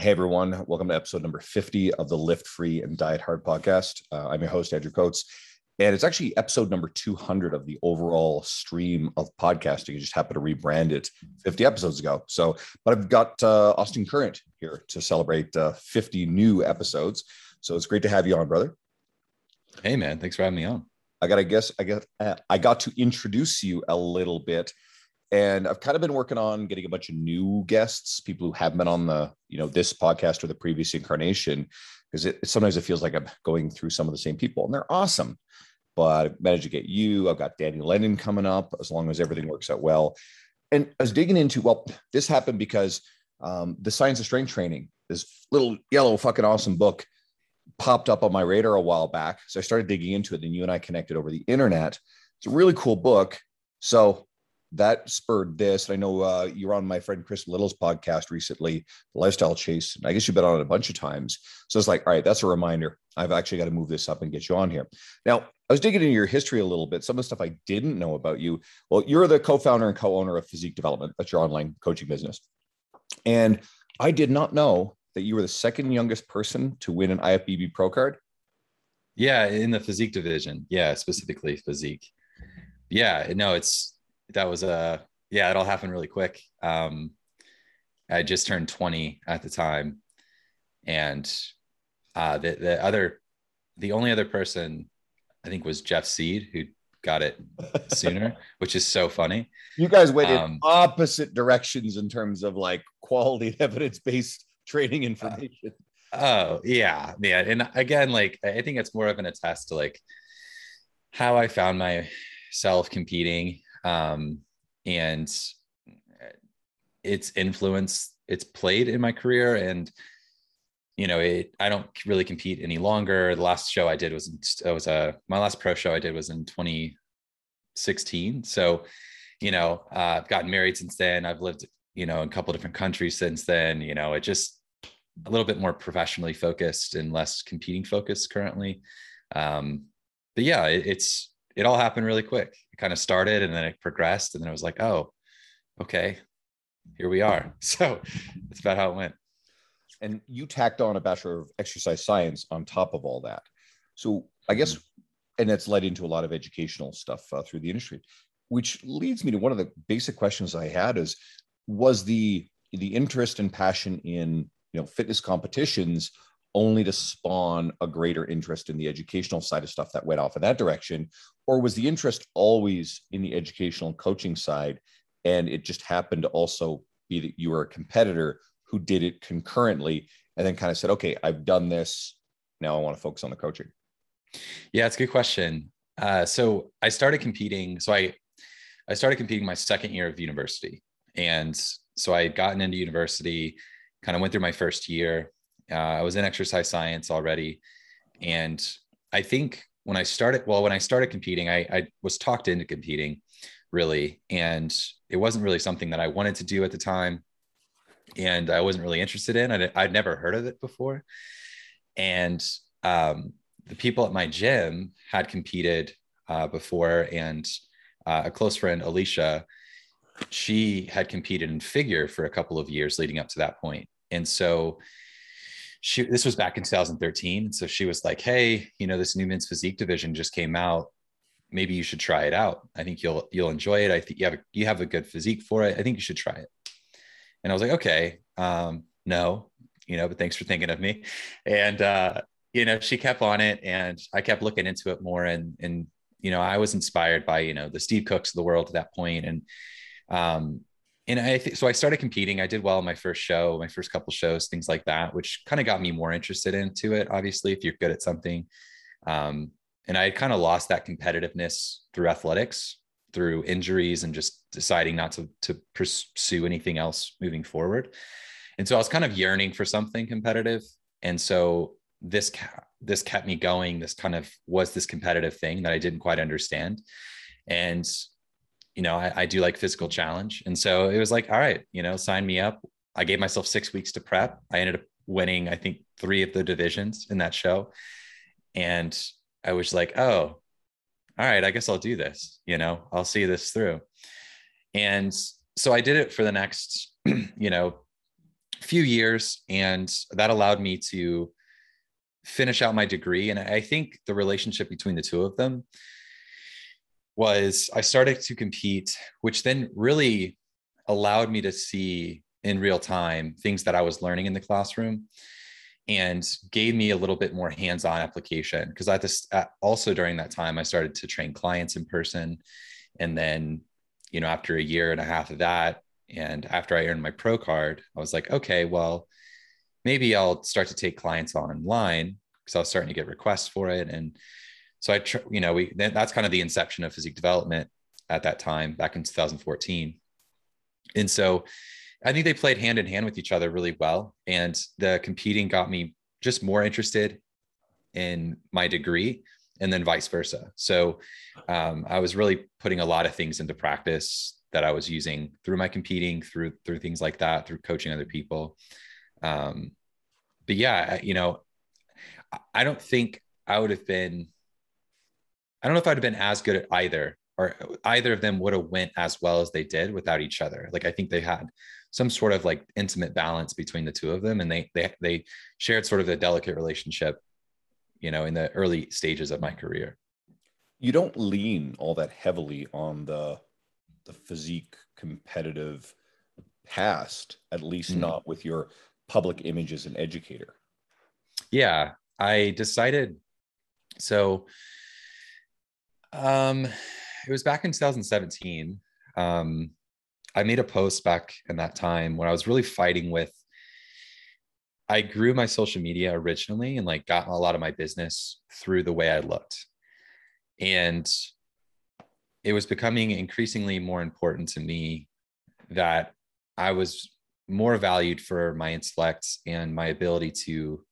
Hey everyone, welcome to episode number 50 of the Lift Free and Diet Hard podcast. Uh, I'm your host, Andrew Coates, and it's actually episode number 200 of the overall stream of podcasting. I just happened to rebrand it 50 episodes ago. So, but I've got uh, Austin Current here to celebrate uh, 50 new episodes. So it's great to have you on, brother. Hey man, thanks for having me on. I got, I guess, I guess, uh, I got to introduce you a little bit and I've kind of been working on getting a bunch of new guests, people who haven't been on the, you know, this podcast or the previous incarnation, because it sometimes it feels like I'm going through some of the same people, and they're awesome. But I managed to get you. I've got Danny Lennon coming up, as long as everything works out well. And I was digging into well, this happened because um, the Science of Strength Training, this little yellow fucking awesome book, popped up on my radar a while back. So I started digging into it. And you and I connected over the internet. It's a really cool book. So that spurred this. I know uh, you're on my friend Chris Little's podcast recently, Lifestyle Chase. And I guess you've been on it a bunch of times. So it's like, all right, that's a reminder. I've actually got to move this up and get you on here. Now, I was digging into your history a little bit. Some of the stuff I didn't know about you. Well, you're the co-founder and co-owner of Physique Development. That's your online coaching business. And I did not know that you were the second youngest person to win an IFBB Pro card. Yeah, in the physique division. Yeah, specifically physique. Yeah, no, it's that was a yeah, it all happened really quick. Um, I just turned 20 at the time, and uh, the the other, the only other person, I think was Jeff Seid who got it sooner, which is so funny. You guys went um, in opposite directions in terms of like quality evidence based training information. Uh, oh yeah, yeah, and again, like I think it's more of an attest to like how I found myself competing um, and its influence it's played in my career and you know it i don't really compete any longer. The last show i did was it was a my last pro show i did was in 2016 so you know uh, i've gotten married since then. I've lived you know in a couple different countries since then. You know it just a little bit more professionally focused and less competing focused currently. Um, but yeah it, it's it all happened really quick. It kind of started and then it progressed. And then it was like, oh, okay, here we are. So that's about how it went. And you tacked on a Bachelor of Exercise Science on top of all that. So I guess, mm-hmm. and that's led into a lot of educational stuff uh, through the industry, which leads me to one of the basic questions I had is, was the the interest and passion in you know fitness competitions only to spawn a greater interest in the educational side of stuff that went off in that direction? Or was the interest always in the educational coaching side? And it just happened to also be that you were a competitor who did it concurrently and then kind of said, okay, I've done this. Now I want to focus on the coaching. Yeah, it's a good question. Uh, so I started competing. So I, I started competing my second year of university. And so I had gotten into university, kind of went through my first year uh, I was in exercise science already. And I think when I started, well, when I started competing, I, I was talked into competing really. And it wasn't really something that I wanted to do at the time. And I wasn't really interested in. I'd, I'd never heard of it before. And um, the people at my gym had competed uh, before. And uh, a close friend, Alicia, she had competed in figure for a couple of years leading up to that point. And so she this was back in 2013 so she was like hey you know this new men's physique division just came out. Maybe you should try it out. I think you'll you'll enjoy it. I think you have a, you have a good physique for it. I think you should try it. And i was like okay um, no you know but thanks for thinking of me. And uh, you know she kept on it and i kept looking into it more and and you know i was inspired by you know the steve cooks of the world at that point. And um, and I think so. I started competing. I did well in my first show, my first couple shows, things like that, which kind of got me more interested into it. Obviously, if you're good at something, um, and I had kind of lost that competitiveness through athletics, through injuries, and just deciding not to to pursue anything else moving forward. And so I was kind of yearning for something competitive, and so this this kept me going. This kind of was this competitive thing that I didn't quite understand, and you know, I, I do like physical challenge. And so it was like, all right, you know, sign me up. I gave myself six weeks to prep. I ended up winning, I think, three of the divisions in that show. And I was like, oh, all right, I guess I'll do this. You know, I'll see this through. And so I did it for the next, you know, few years, and that allowed me to finish out my degree. And I think the relationship between the two of them was I started to compete, which then really allowed me to see in real time things that I was learning in the classroom and gave me a little bit more hands-on application. Because I this uh, also during that time I started to train clients in person. And then you know after a year and a half of that and after I earned my pro card I was like okay well maybe I'll start to take clients online because I was starting to get requests for it. And so I you know we that's kind of the inception of physique development at that time back in 2014 and so I think they played hand in hand with each other really well. And the competing got me just more interested in my degree and then vice versa. So um, I was really putting a lot of things into practice that I was using through my competing, through through things like that, through coaching other people. Um, but yeah, you know, I don't think I would have been. I don't know if I'd have been as good at either, or either of them would have went as well as they did without each other. Like I think they had some sort of like intimate balance between the two of them and they they they shared sort of a delicate relationship you know in the early stages of my career you don't lean all that heavily on the the physique competitive past at least mm-hmm. not with your public image as an educator yeah i decided so um it was back in 2017 um I made a post back in that time when I was really fighting with. I grew my social media originally and like got a lot of my business through the way I looked. And it was becoming increasingly more important to me that I was more valued for my intellect and my ability to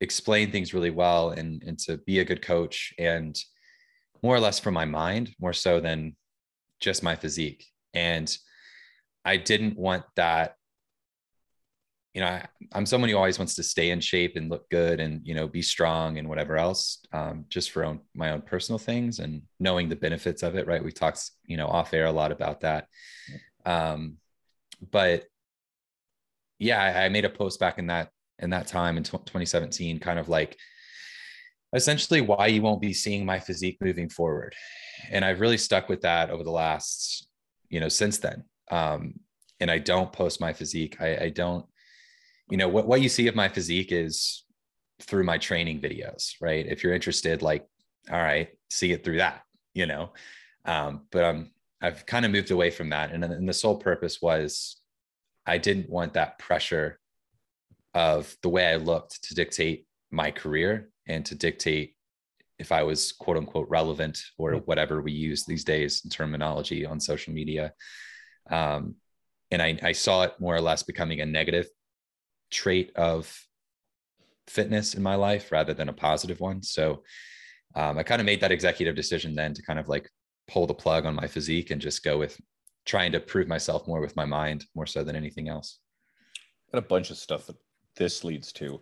explain things really well and, and to be a good coach and more or less for my mind more so than just my physique and I didn't want that. You know, I, am someone who always wants to stay in shape and look good and, you know, be strong and whatever else, um, just for own, my own personal things and knowing the benefits of it. Right. We talked, you know, off air a lot about that. Um, but yeah, I, I made a post back in that, in that time in t- 2017, kind of like, essentially why you won't be seeing my physique moving forward. And I've really stuck with that over the last you know, since then. Um, and I don't post my physique. I, I don't, you know, what, what you see of my physique is through my training videos, right? If you're interested, like, all right, see it through that, you know. Um, but I'm I've kind of moved away from that. And, and the sole purpose was I didn't want that pressure of the way I looked to dictate my career and to dictate if I was quote unquote relevant or whatever we use these days in terminology on social media. Um, and I, I saw it more or less becoming a negative trait of fitness in my life rather than a positive one. So um, I kind of made that executive decision then to kind of like pull the plug on my physique and just go with trying to prove myself more with my mind more so than anything else. And a bunch of stuff that this leads to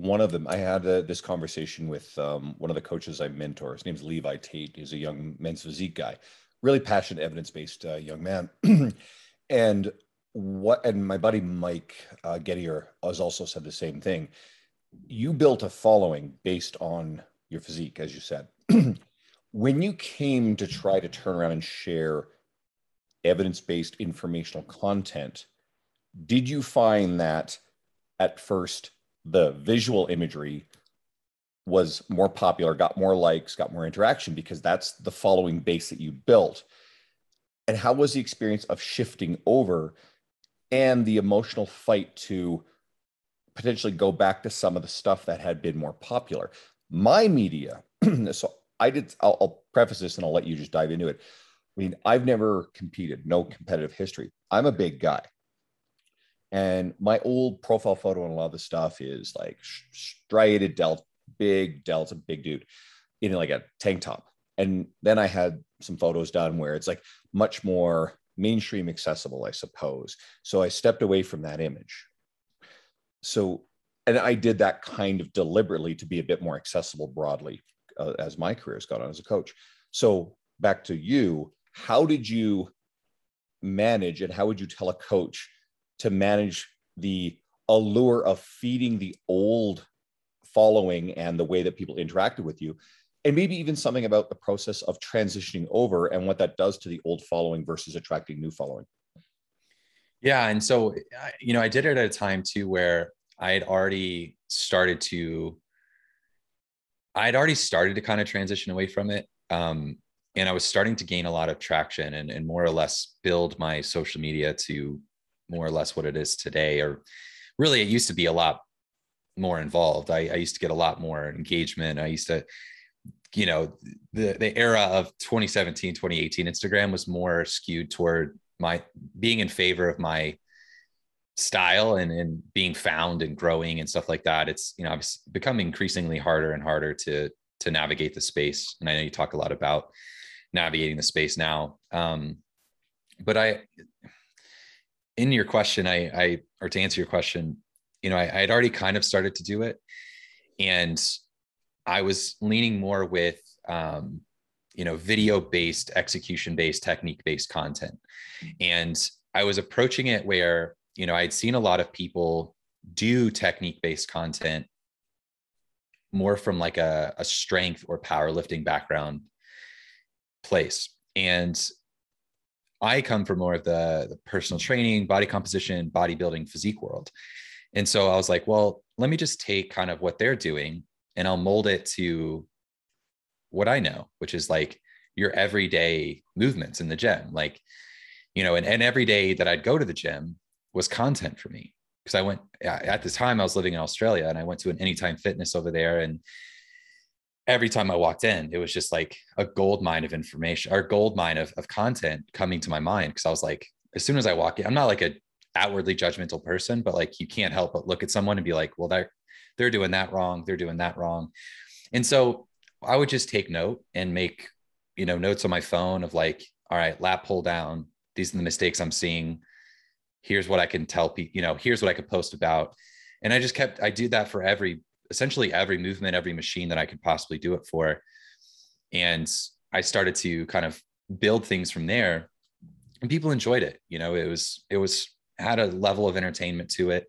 one of them i had a, this conversation with um, one of the coaches i mentor. His name's levi tate. He's a young men's physique guy. Really passionate evidence-based uh, young man. And what and my buddy mike uh, gettier has also said the same thing. You built a following based on your physique as you said. When you came to try to turn around and share evidence-based informational content did you find that at first the visual imagery was more popular, got more likes, got more interaction because that's the following base that you built. And how was the experience of shifting over and the emotional fight to potentially go back to some of the stuff that had been more popular? My media, so I did, I'll, I'll preface this and I'll let you just dive into it. I mean, I've never competed, no competitive history. I'm a big guy. And my old profile photo and a lot of the stuff is like striated delt, big delts, a big dude in like a tank top. And then I had some photos done where it's like much more mainstream accessible, I suppose. So I stepped away from that image. So, and I did that kind of deliberately to be a bit more accessible broadly uh, as my career has gone on as a coach. So back to you, how did you manage and how would you tell a coach to manage the allure of feeding the old following and the way that people interacted with you and maybe even something about the process of transitioning over and what that does to the old following versus attracting new following. Yeah and so you know i did it at a time too where i had already started to i had already started to kind of transition away from it um, and i was starting to gain a lot of traction and, and more or less build my social media to more or less what it is today or really it used to be a lot more involved. I, I used to get a lot more engagement. I used to you know the the era of 2017 2018 instagram was more skewed toward my being in favor of my style and, and being found and growing and stuff like that. It's you know it's becoming increasingly harder and harder to to navigate the space. And i know you talk a lot about navigating the space now. Um but i in your question i i or to answer your question you know I, I had already kind of started to do it and I was leaning more with, um, you know, video based, execution based, technique based content. And I was approaching it where, you know, I'd seen a lot of people do technique based content more from like a, a strength or powerlifting background place. And I come from more of the, the personal training, body composition, bodybuilding, physique world. And so I was like, well, let me just take kind of what they're doing and I'll mold it to what I know, which is like your everyday movements in the gym. Like, you know, and, and every day that I'd go to the gym was content for me. Because I went at the time I was living in Australia and I went to an anytime fitness over there. And every time I walked in, it was just like a gold mine of information or gold mine of, of content coming to my mind. Cause I was like, as soon as I walk in, I'm not like a outwardly judgmental person, but like you can't help but look at someone and be like, well, they're they're doing that wrong they're doing that wrong. And so i would just take note and make you know notes on my phone of like all right lap pull down. These are the mistakes i'm seeing. Here's what i can tell people you know here's what i could post about. And i just kept i did that for every essentially every movement every machine that i could possibly do it for and i started to kind of build things from there and people enjoyed it you know it was it was had a level of entertainment to it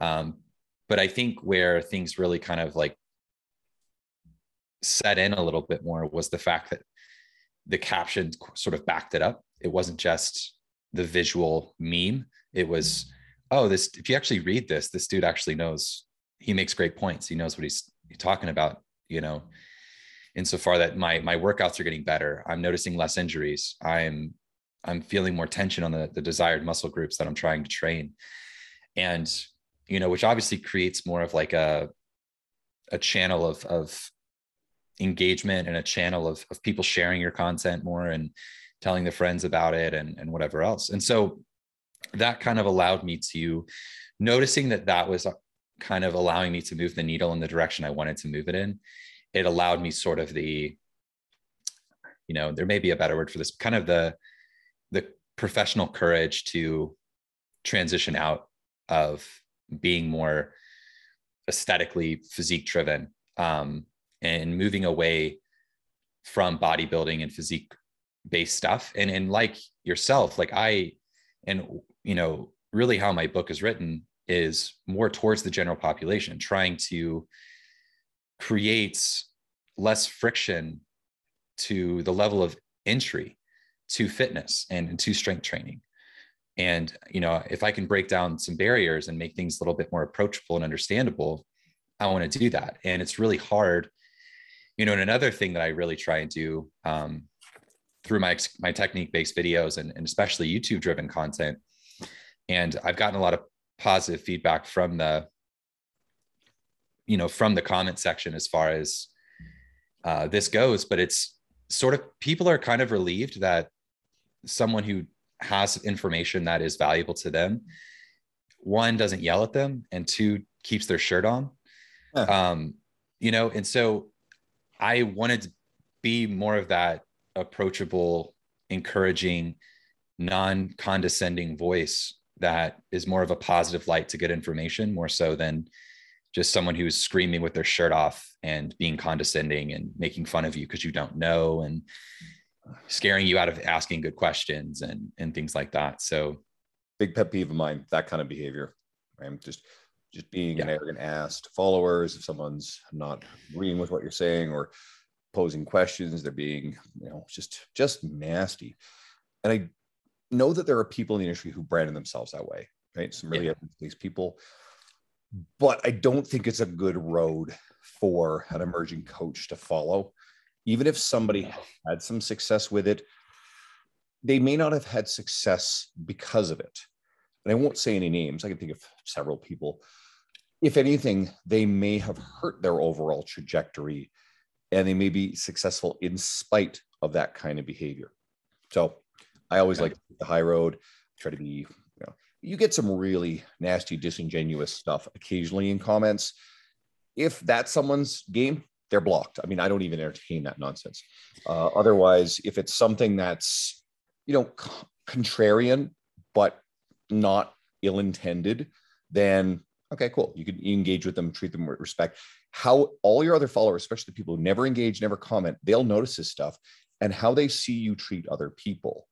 um, but I think where things really kind of like set in a little bit more was the fact that the caption sort of backed it up. It wasn't just the visual meme. It was, oh, this, if you actually read this, this dude actually knows, he makes great points. He knows what he's talking about, you know, insofar that my, my workouts are getting better. I'm noticing less injuries. I'm, I'm feeling more tension on the, the desired muscle groups that I'm trying to train. And you know, which obviously creates more of like a a channel of of engagement and a channel of, of people sharing your content more and telling their friends about it and, and whatever else. And so that kind of allowed me to noticing that that was kind of allowing me to move the needle in the direction I wanted to move it in. It allowed me sort of the, you know, there may be a better word for this, kind of the the professional courage to transition out of being more aesthetically physique driven um, and moving away from bodybuilding and physique based stuff and and like yourself like i and you know really how my book is written is more towards the general population trying to create less friction to the level of entry to fitness and to strength training. And you know if i can break down some barriers and make things a little bit more approachable and understandable i want to do that. And it's really hard. You know and another thing that i really try and do um, through my my technique based videos and, and especially youtube driven content and i've gotten a lot of positive feedback from the you know from the comment section as far as uh, this goes but it's sort of people are kind of relieved that someone who has information that is valuable to them one doesn't yell at them and two keeps their shirt on huh. um you know and so i wanted to be more of that approachable encouraging non-condescending voice that is more of a positive light to get information more so than just someone who's screaming with their shirt off and being condescending and making fun of you because you don't know and scaring you out of asking good questions and and things like that. So big pet peeve of mine, that kind of behavior. right? Just just being yeah. an arrogant ass to followers. If someone's not agreeing with what you're saying or posing questions, they're being, you know, just just nasty. And I know that there are people in the industry who branded themselves that way, right? Some really yeah. these people, but I don't think it's a good road for an emerging coach to follow. Even if somebody had some success with it, they may not have had success because of it. And I won't say any names. I can think of several people. If anything, they may have hurt their overall trajectory and they may be successful in spite of that kind of behavior. So I always like the high road, try to be, you know, you get some really nasty, disingenuous stuff occasionally in comments. If that's someone's game, they're blocked. I mean, I don't even entertain that nonsense. Uh, otherwise, if it's something that's, you know, contrarian, but not ill intended, then okay, cool. You can engage with them, treat them with respect. How all your other followers, especially the people who never engage, never comment, they'll notice this stuff. And how they see you treat other people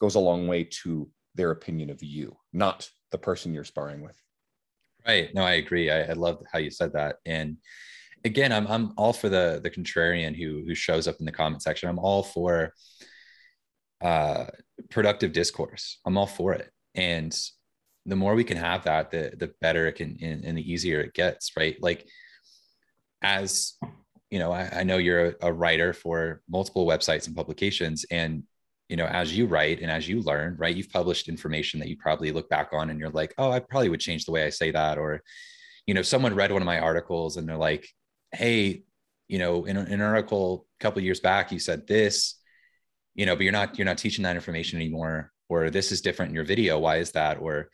goes a long way to their opinion of you, not the person you're sparring with. Right. No, I agree. I, I love how you said that. And again, I'm I'm all for the the contrarian who who shows up in the comment section. I'm all for uh productive discourse. I'm all for it. And the more we can have that, the the better it can and, and the easier it gets, right? Like as you know, I, I know you're a, a writer for multiple websites and publications, and you know, as you write and as you learn, right, you've published information that you probably look back on and you're like, oh, I probably would change the way I say that, or you know, someone read one of my articles and they're like, hey, you know, in, in an article a couple years back, you said this, you know, but you're not you're not teaching that information anymore, or this is different in your video. Why is that? Or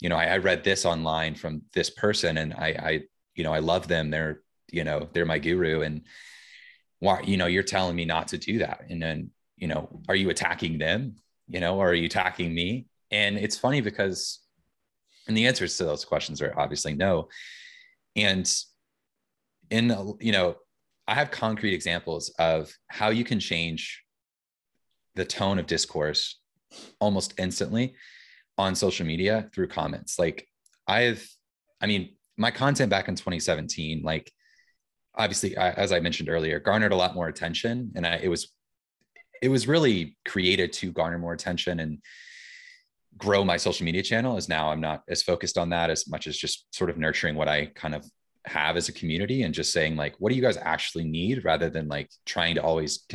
you know, I, I read this online from this person and I, I, you know, I love them. They're, you know, they're my guru. And why, you know, you're telling me not to do that. And then, you know, are you attacking them? You know, or are you attacking me? And it's funny because, and the answers to those questions are obviously no. And in, you know, I have concrete examples of how you can change the tone of discourse almost instantly on social media through comments. Like I've, I mean, my content back in 2017, like obviously, I, as I mentioned earlier, garnered a lot more attention, and I, it was, it was really created to garner more attention and grow my social media channel. As now I'm not as focused on that as much as just sort of nurturing what I kind of have as a community and just saying like, what do you guys actually need, rather than like trying to always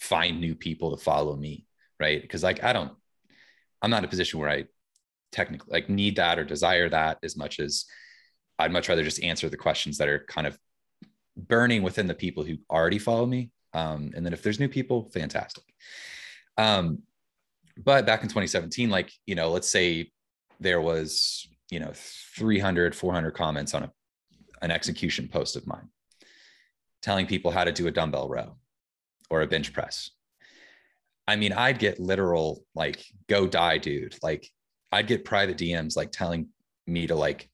find new people to follow me, right? Because like I don't, I'm not in a position where I technically like need that or desire that as much as I'd much rather just answer the questions that are kind of burning within the people who already follow me. Um, and then if there's new people, fantastic. Um, but back in 2017, like, you know, let's say there was, you know, 300, 400 comments on a, an execution post of mine telling people how to do a dumbbell row or a bench press. I mean, I'd get literal like go die, dude. Like I'd get private DMs like telling me to like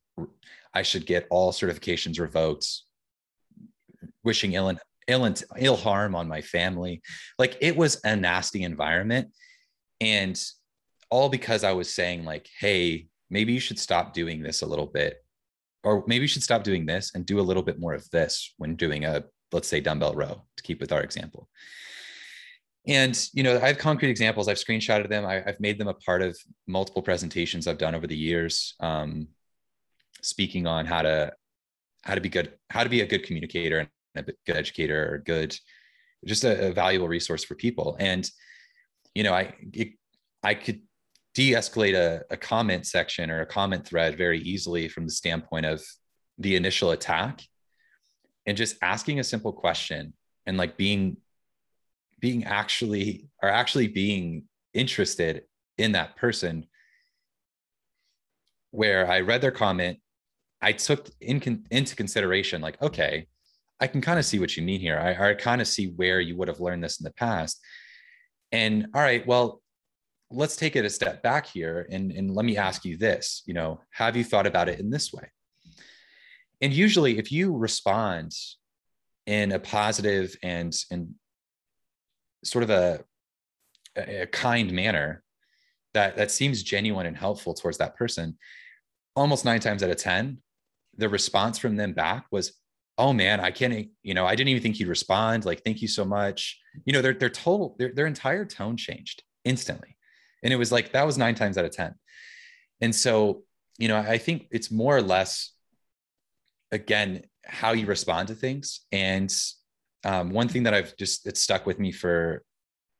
I should get all certifications revoked, wishing ill and ill and ill harm on my family. Like it was a nasty environment. And all because I was saying, like, hey, maybe you should stop doing this a little bit. Or maybe you should stop doing this and do a little bit more of this when doing a, let's say, dumbbell row to keep with our example and you know i have concrete examples i've screenshotted them I, have made them a part of multiple presentations i've done over the years um, speaking on how to how to be good how to be a good communicator and a good educator or good just a, a valuable resource for people. And you know i it, i could de-escalate a, a comment section or a comment thread very easily from the standpoint of the initial attack and just asking a simple question and like being being actually are actually being interested in that person where i read their comment i took in, into consideration like okay i can kind of see what you mean here. I, I kind of see where you would have learned this in the past. And all right well let's take it a step back here and, and let me ask you this you know have you thought about it in this way? And usually if you respond in a positive and and sort of a, a kind manner that that seems genuine and helpful towards that person almost nine times out of 10, the response from them back was, oh man, I can't, you know, I didn't even think he'd respond. Like, thank you so much. You know, their, their total, their, their entire tone changed instantly. And it was like, that was nine times out of 10. And so, you know, I think it's more or less, again, how you respond to things. And um, one thing that I've just, it's stuck with me for,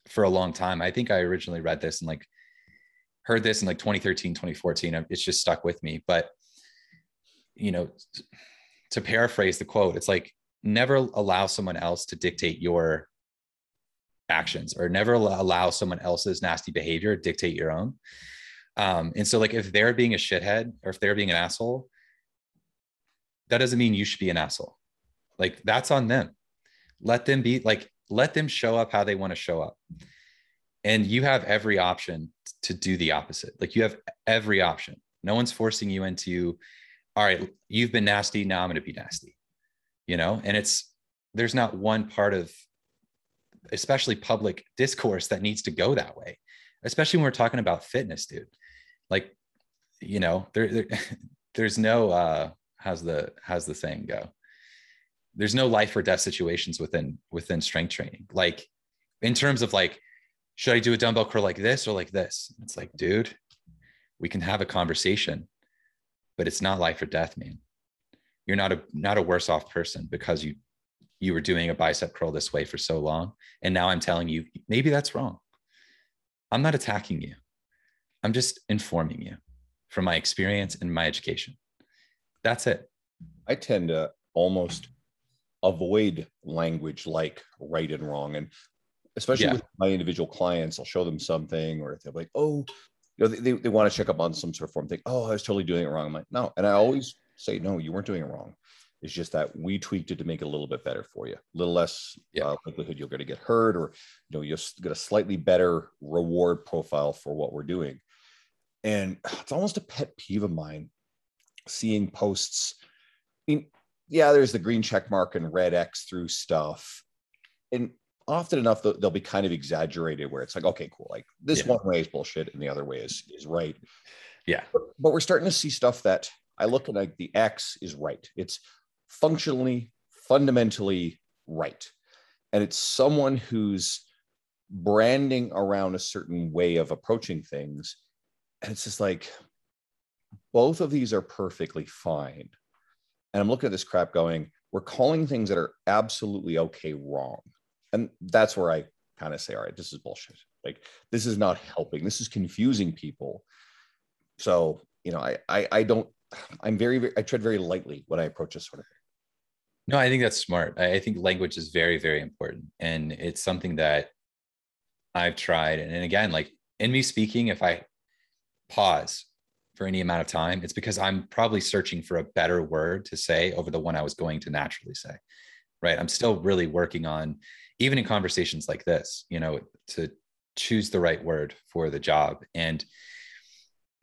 for a long time. I think I originally read this and like heard this in like 2013, 2014. It's just stuck with me. But, you know, to paraphrase the quote, it's like never allow someone else to dictate your actions or never allow someone else's nasty behavior dictate your own. Um, and so, like, if they're being a shithead or if they're being an asshole, that doesn't mean you should be an asshole. Like, that's on them. Let them be like, let them show up how they want to show up. And you have every option to do the opposite. Like, you have every option. No one's forcing you into, all right, you've been nasty. Now I'm going to be nasty, you know? And it's, there's not one part of, especially public discourse that needs to go that way, especially when we're talking about fitness, dude. Like, you know, there, there there's no, uh, how's the, how's the saying go? There's no life or death situations within, within strength training. Like in terms of like, should I do a dumbbell curl like this or like this? It's like, dude, we can have a conversation but it's not life or death, man. You're not a not a worse off person because you you were doing a bicep curl this way for so long. And now I'm telling you, maybe that's wrong. I'm not attacking you. I'm just informing you from my experience and my education. That's it. I tend to almost avoid language like right and wrong. And especially yeah. with my individual clients, I'll show them something or they're like, oh, you know, they, they want to check up on some sort of form, think, oh, I was totally doing it wrong. I'm like, no. And I always say, no, you weren't doing it wrong. It's just that we tweaked it to make it a little bit better for you, a little less yeah. uh, likelihood you're going to get hurt, or you know, you'll get a slightly better reward profile for what we're doing. And it's almost a pet peeve of mine seeing posts. I mean, yeah, there's the green check mark and red X through stuff. And often enough they'll be kind of exaggerated where it's like okay cool like this yeah. one way is bullshit and the other way is is right. Yeah. But, but we're starting to see stuff that i look at like the x is right. It's functionally fundamentally right. And it's someone who's branding around a certain way of approaching things. And it's just like both of these are perfectly fine. And i'm looking at this crap going we're calling things that are absolutely okay wrong and that's where I kind of say, all right, this is bullshit. Like this is not helping. This is confusing people. So, you know, I I, I don't I'm very, very I tread very lightly when I approach this sort of thing. No, I think that's smart. I think language is very, very important. And it's something that I've tried. And, and again, like in me speaking, if I pause for any amount of time, it's because I'm probably searching for a better word to say over the one I was going to naturally say. Right. I'm still really working on even in conversations like this, you know, to choose the right word for the job. And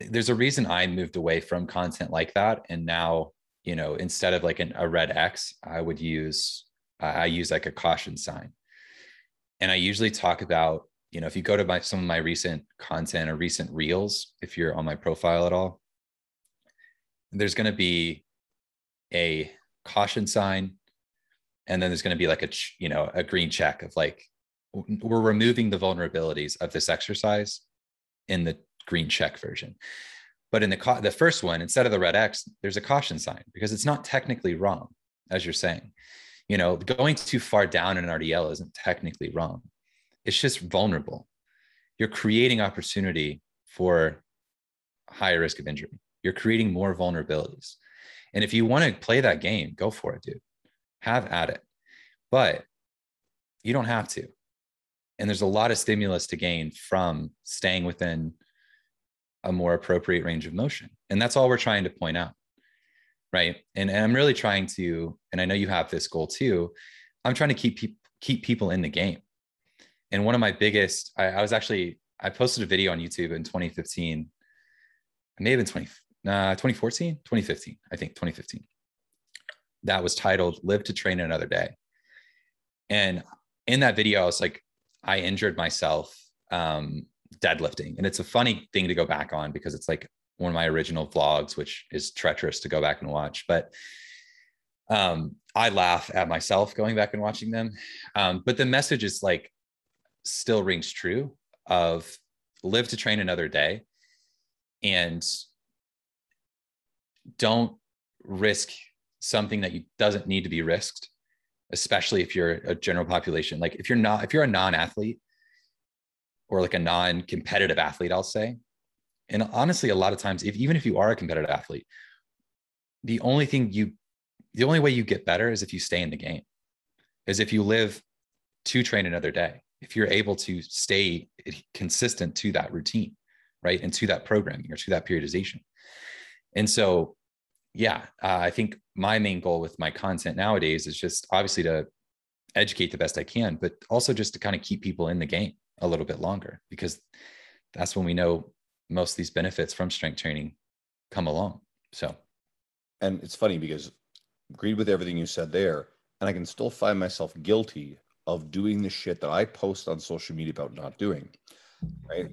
there's a reason I moved away from content like that. And now, you know, instead of like an, a red X, I would use, I use like a caution sign. And I usually talk about, you know, if you go to my, some of my recent content or recent reels, if you're on my profile at all, there's going to be a caution sign and then there's going to be like a you know a green check of like we're removing the vulnerabilities of this exercise in the green check version. But in the the first one instead of the red x there's a caution sign because it's not technically wrong as you're saying. You know going too far down in an rdl isn't technically wrong. It's just vulnerable. You're creating opportunity for higher risk of injury. You're creating more vulnerabilities. And if you want to play that game go for it dude have at it. But you don't have to. And there's a lot of stimulus to gain from staying within a more appropriate range of motion. And that's all we're trying to point out. Right. And, and I'm really trying to, and I know you have this goal too. I'm trying to keep pe- keep people in the game. And one of my biggest, I, I, was actually, I posted a video on YouTube in 2015. It may have been 20, uh, 2014, 2015, I think 2015 that was titled Live to Train Another Day. And in that video, I was like, I injured myself um, deadlifting. And it's a funny thing to go back on because it's like one of my original vlogs, which is treacherous to go back and watch. But um, I laugh at myself going back and watching them. Um, but the message is like still rings true of live to train another day and don't risk something that you doesn't need to be risked especially if you're a general population. Like if you're not if you're a non-athlete or like a non-competitive athlete i'll say and honestly a lot of times if even if you are a competitive athlete the only thing you the only way you get better is if you stay in the game is if you live to train another day if you're able to stay consistent to that routine right and to that programming or to that periodization. And so yeah uh, i think my main goal with my content nowadays is just obviously to educate the best i can but also just to kind of keep people in the game a little bit longer because that's when we know most of these benefits from strength training come along so. And it's funny because agreed with everything you said there and i can still find myself guilty of doing the shit that i post on social media about not doing right?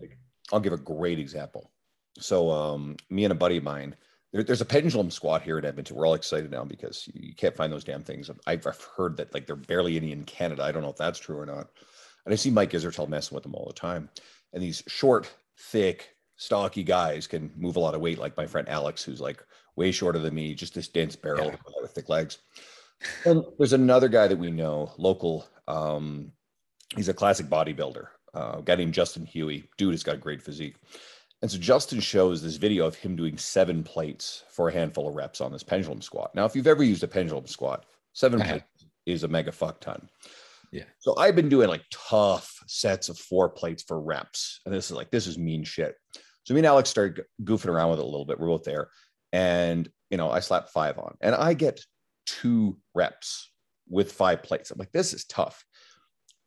I'll give a great example. So um, me and a buddy of mine there, there's a pendulum squat here in edmonton we're all excited now because you can't find those damn things i've, I've heard that like they're barely any in canada i don't know if that's true or not and i see mike Israetel messing with them all the time and these short thick stocky guys can move a lot of weight like my friend alex who's like way shorter than me, just this dense barrel yeah. with thick legs. And there's another guy that we know, local. Um, he's a classic bodybuilder, uh, a guy named Justin Huey. Dude has got a great physique. And so Justin shows this video of him doing seven plates for a handful of reps on this pendulum squat. Now, if you've ever used a pendulum squat, seven uh-huh. plates is a mega fuck ton. Yeah. So I've been doing like tough sets of four plates for reps. And this is like, this is mean shit. So me and Alex started goofing around with it a little bit. We're both there and you know i slap five on and i get two reps with five plates i'm like this is tough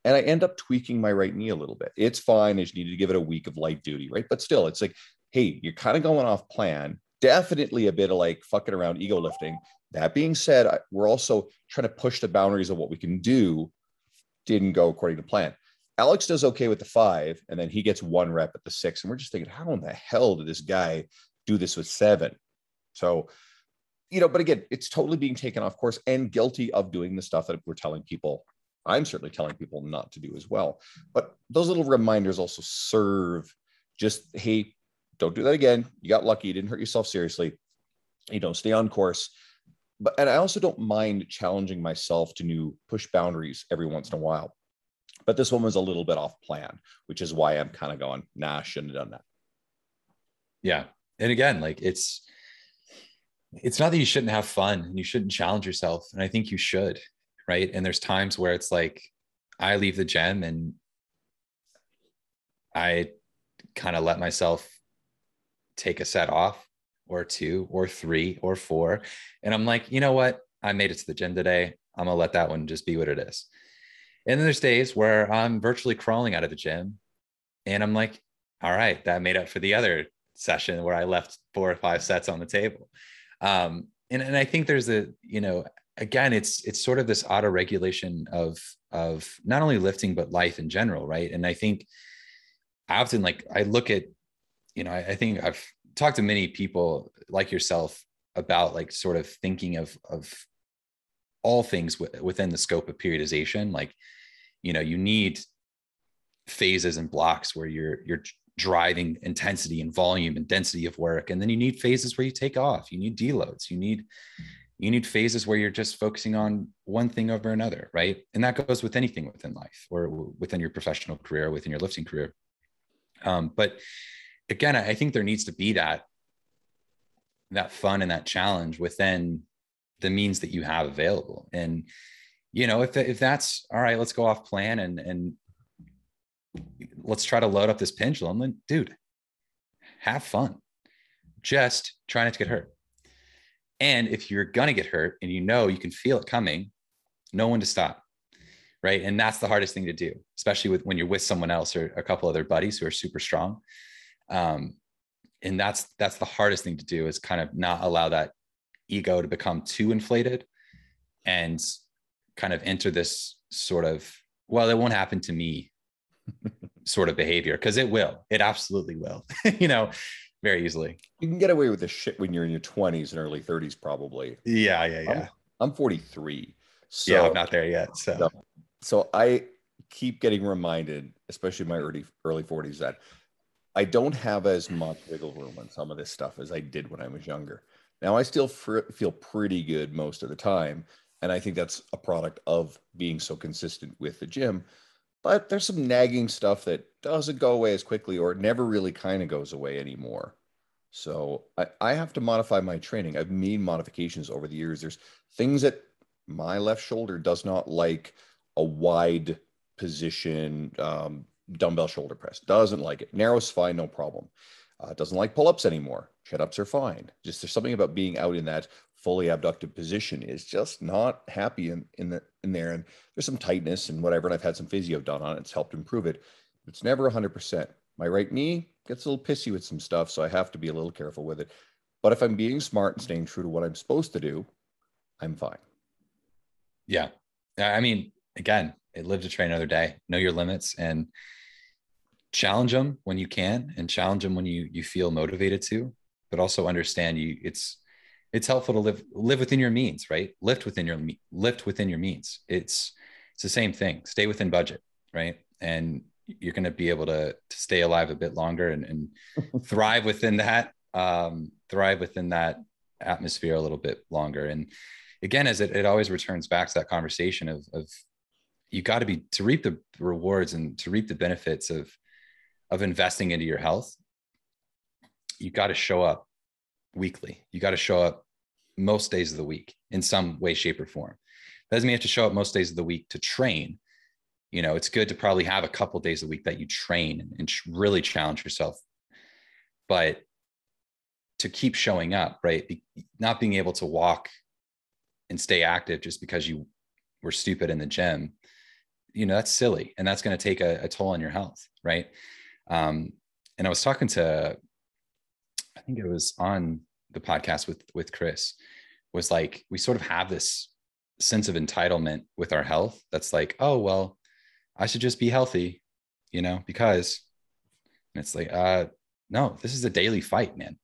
and i end up tweaking my right knee a little bit. It's fine i just needed to give it a week of light duty right? But still it's like hey you're kind of going off plan. Definitely a bit of like fucking around ego lifting. That being said we're also trying to push the boundaries of what we can do didn't go according to plan. Alex does okay with the five and then he gets one rep at the six and we're just thinking how in the hell did this guy do this with seven? So, you know, but again, it's totally being taken off course and guilty of doing the stuff that we're telling people. I'm certainly telling people not to do as well. But those little reminders also serve just, hey, don't do that again. You got lucky. You didn't hurt yourself seriously. You know, stay on course. But and I also don't mind challenging myself to new push boundaries every once in a while. But this one was a little bit off plan, which is why I'm kind of going, nah, shouldn't have done that. Yeah. And again, like it's it's not that you shouldn't have fun and you shouldn't challenge yourself. And I think you should, right? And there's times where it's like I leave the gym and I kind of let myself take a set off or two or three or four. And I'm like, you know what? I made it to the gym today. I'm gonna let that one just be what it is. And then there's days where I'm virtually crawling out of the gym and I'm like, all right, that made up for the other session where I left four or five sets on the table um, and, and i think there's a you know again it's it's sort of this auto regulation of of not only lifting but life in general right? And i think often like i look at you know I, I think i've talked to many people like yourself about like sort of thinking of of all things w- within the scope of periodization. Like you know you need phases and blocks where you're you're driving intensity and volume and density of work. And then you need phases where you take off. You need deloads. You need you need phases where you're just focusing on one thing over another right and that goes with anything within life or within your professional career within your lifting career um, but again i think there needs to be that that fun and that challenge within the means that you have available and you know if, if that's all right let's go off plan and and let's try to load up this pendulum. And dude, have fun. Just try not to get hurt. And if you're gonna get hurt and you know you can feel it coming, know when to stop. Right. And that's the hardest thing to do, especially with when you're with someone else or a couple other buddies who are super strong. Um, and that's that's the hardest thing to do is kind of not allow that ego to become too inflated and kind of enter this sort of well it won't happen to me sort of behavior because it will it absolutely will you know very easily. You can get away with this shit when you're in your 20s and early 30s, probably. Yeah, yeah, yeah. I'm, I'm 43. So, yeah, I'm not there yet. So, no. so I keep getting reminded, especially in my early early 40s, that I don't have as much wiggle room on some of this stuff as I did when I was younger. Now I still fr- feel pretty good most of the time, and I think that's a product of being so consistent with the gym. But there's some nagging stuff that doesn't go away as quickly, or it never really kind of goes away anymore. So I, I have to modify my training. I've made modifications over the years. There's things that my left shoulder does not like a wide position um, dumbbell shoulder press. Doesn't like it. Narrow's fine, no problem. Uh, doesn't like pull ups anymore. Chin ups are fine. Just there's something about being out in that fully abducted position is just not happy in, in the in there. And there's some tightness and whatever. And I've had some physio done on it. It's helped improve it. It's never 100%. My right knee gets a little pissy with some stuff, so I have to be a little careful with it. But if I'm being smart and staying true to what I'm supposed to do, I'm fine. Yeah. I mean, again, it live to train another day. Know your limits and challenge them when you can and challenge them when you you feel motivated to, but also understand you it's it's helpful to live live within your means, right? Lift within your lift within your means. It's it's the same thing. Stay within budget, right? And you're going to be able to, to stay alive a bit longer and, and thrive within that um, thrive within that atmosphere a little bit longer. And again, as it, it always returns back to that conversation of, of you got to be to reap the rewards and to reap the benefits of of investing into your health you got to show up weekly. You got to show up most days of the week in some way shape or form. That doesn't mean you have to show up most days of the week to train. You know it's good to probably have a couple days a week that you train and really challenge yourself. But to keep showing up right not being able to walk and stay active just because you were stupid in the gym you know that's silly and that's going to take a, a, toll on your health right um, and i was talking to i think it was on the podcast with with chris was like we sort of have this sense of entitlement with our health that's like oh well i should just be healthy you know because and it's like uh no this is a daily fight man.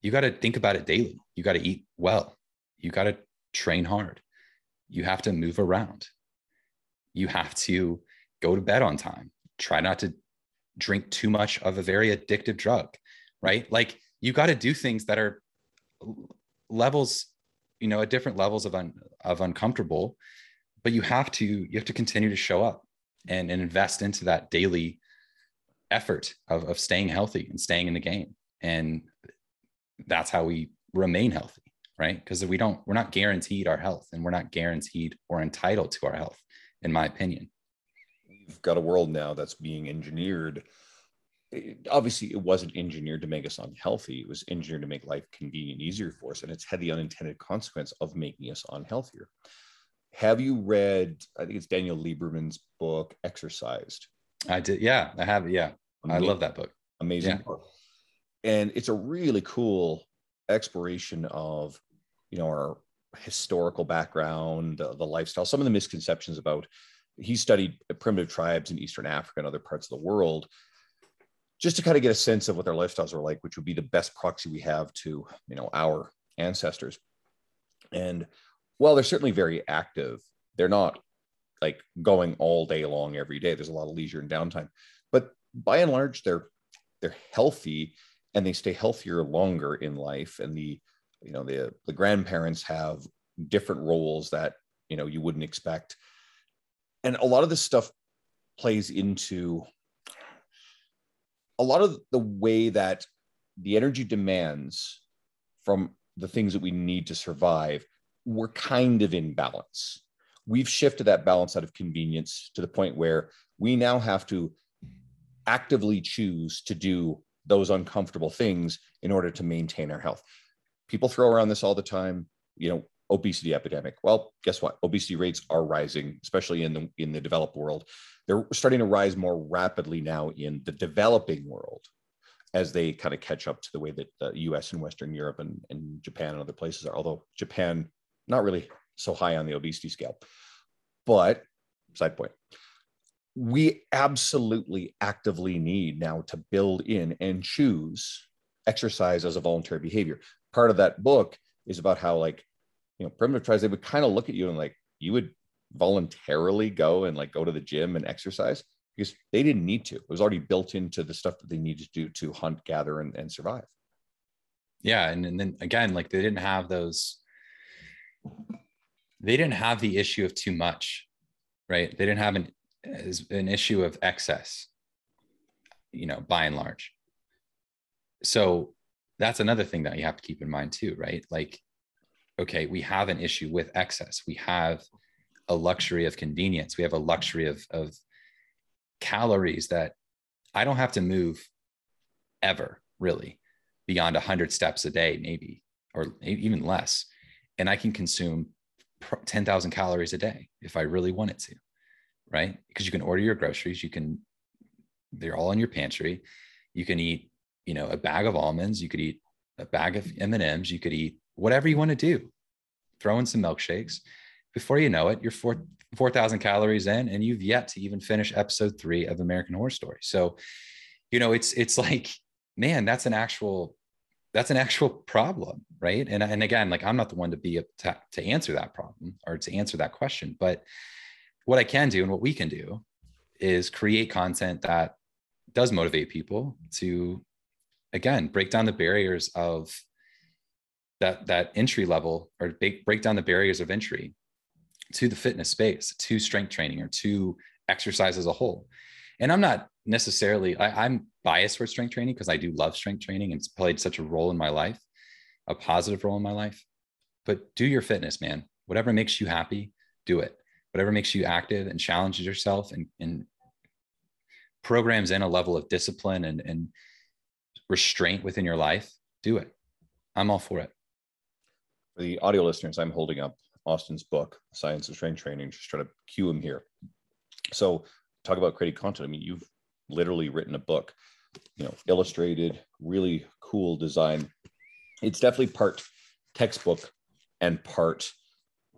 You got to think about it daily. You got to eat well. You got to train hard. You have to move around. You have to go to bed on time. Try not to drink too much of a very addictive drug right? Like you got to do things that are levels you know at different levels of un, of uncomfortable but you have to you have to continue to show up and, and invest into that daily effort of, of staying healthy and staying in the game. And that's how we remain healthy right? Because we don't we're not guaranteed our health and we're not guaranteed or entitled to our health in my opinion. We've got a world now that's being engineered. Obviously, it wasn't engineered to make us unhealthy. It was engineered to make life convenient, easier for us, and it's had the unintended consequence of making us unhealthier. Have you read? I think it's Daniel Lieberman's book, Exercised. I did. Yeah, I have. Yeah, Amazing. I love that book. Amazing yeah. book, and it's a really cool exploration of you know our historical background, uh, the lifestyle, some of the misconceptions about. He studied primitive tribes in Eastern Africa and other parts of the world, just to kind of get a sense of what their lifestyles are like, which would be the best proxy we have to, you know, our ancestors. And while they're certainly very active, they're not like going all day long every day. There's a lot of leisure and downtime, but by and large, they're they're healthy and they stay healthier longer in life. And the you know the the grandparents have different roles that you know you wouldn't expect and a lot of this stuff plays into a lot of the way that the energy demands from the things that we need to survive we're kind of in balance. We've shifted that balance out of convenience to the point where we now have to actively choose to do those uncomfortable things in order to maintain our health. People throw around this all the time you know obesity epidemic. Well guess what? Obesity rates are rising especially in the in the developed world. They're starting to rise more rapidly now in the developing world as they kind of catch up to the way that the us and western europe and, and japan and other places are although japan not really so high on the obesity scale. But side point we absolutely actively need now to build in and choose exercise as a voluntary behavior. Part of that book is about how like, you know, primitive tribes, they would kind of look at you and like, you would voluntarily go and like go to the gym and exercise because they didn't need to. It was already built into the stuff that they needed to do to hunt, gather, and, and survive. Yeah. And, and then again, like they didn't have those, they didn't have the issue of too much, right? They didn't have an, an issue of excess, you know, by and large. So that's another thing that you have to keep in mind too, right? Like, okay, we have an issue with excess. We have a luxury of convenience. We have a luxury of, of calories that I don't have to move ever really beyond 100 steps a day, maybe, or even less. And I can consume 10,000 calories a day if I really wanted to, right? Because you can order your groceries, you can, they're all in your pantry. You can eat, you know, a bag of almonds, you could eat a bag of M&Ms, you could eat whatever you want to do. Throw in some milkshakes. Before you know it, you're 4 4,000 calories in and you've yet to even finish episode 3 of American Horror Story. So, you know, it's it's like man, that's an actual that's an actual problem, right? And and again, like I'm not the one to be to, to answer that problem or to answer that question, but what I can do and what we can do is create content that does motivate people to again break down the barriers of that that entry level or break, break down the barriers of entry to the fitness space to strength training or to exercise as a whole. And i'm not necessarily I, am biased for strength training because i do love strength training and it's played such a role in my life a positive role in my life. But do your fitness man. Whatever makes you happy do it. Whatever makes you active and challenges yourself and, and programs in a level of discipline and, and restraint within your life do it. I'm all for it for the audio listeners i'm holding up austin's book science of strength training just trying to cue him here so talk about creating content i mean you've literally written a book, you know, illustrated, really cool design. It's definitely part textbook and part,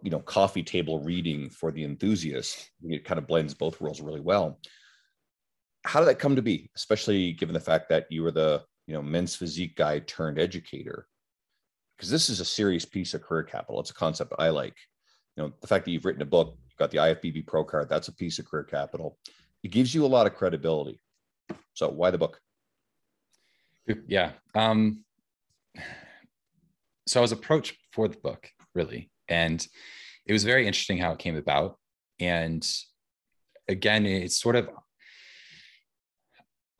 you know, coffee table reading for the enthusiast. It kind of blends both worlds really well. How did that come to be, especially given the fact that you were the, you know, men's physique guy turned educator? Because this is a serious piece of career capital. It's a concept I like. You know, the fact that you've written a book, you've got the IFBB Pro card, that's a piece of career capital. It gives you a lot of credibility. So why the book? Yeah. Um, so I was approached for the book really, and it was very interesting how it came about. And again, it's sort of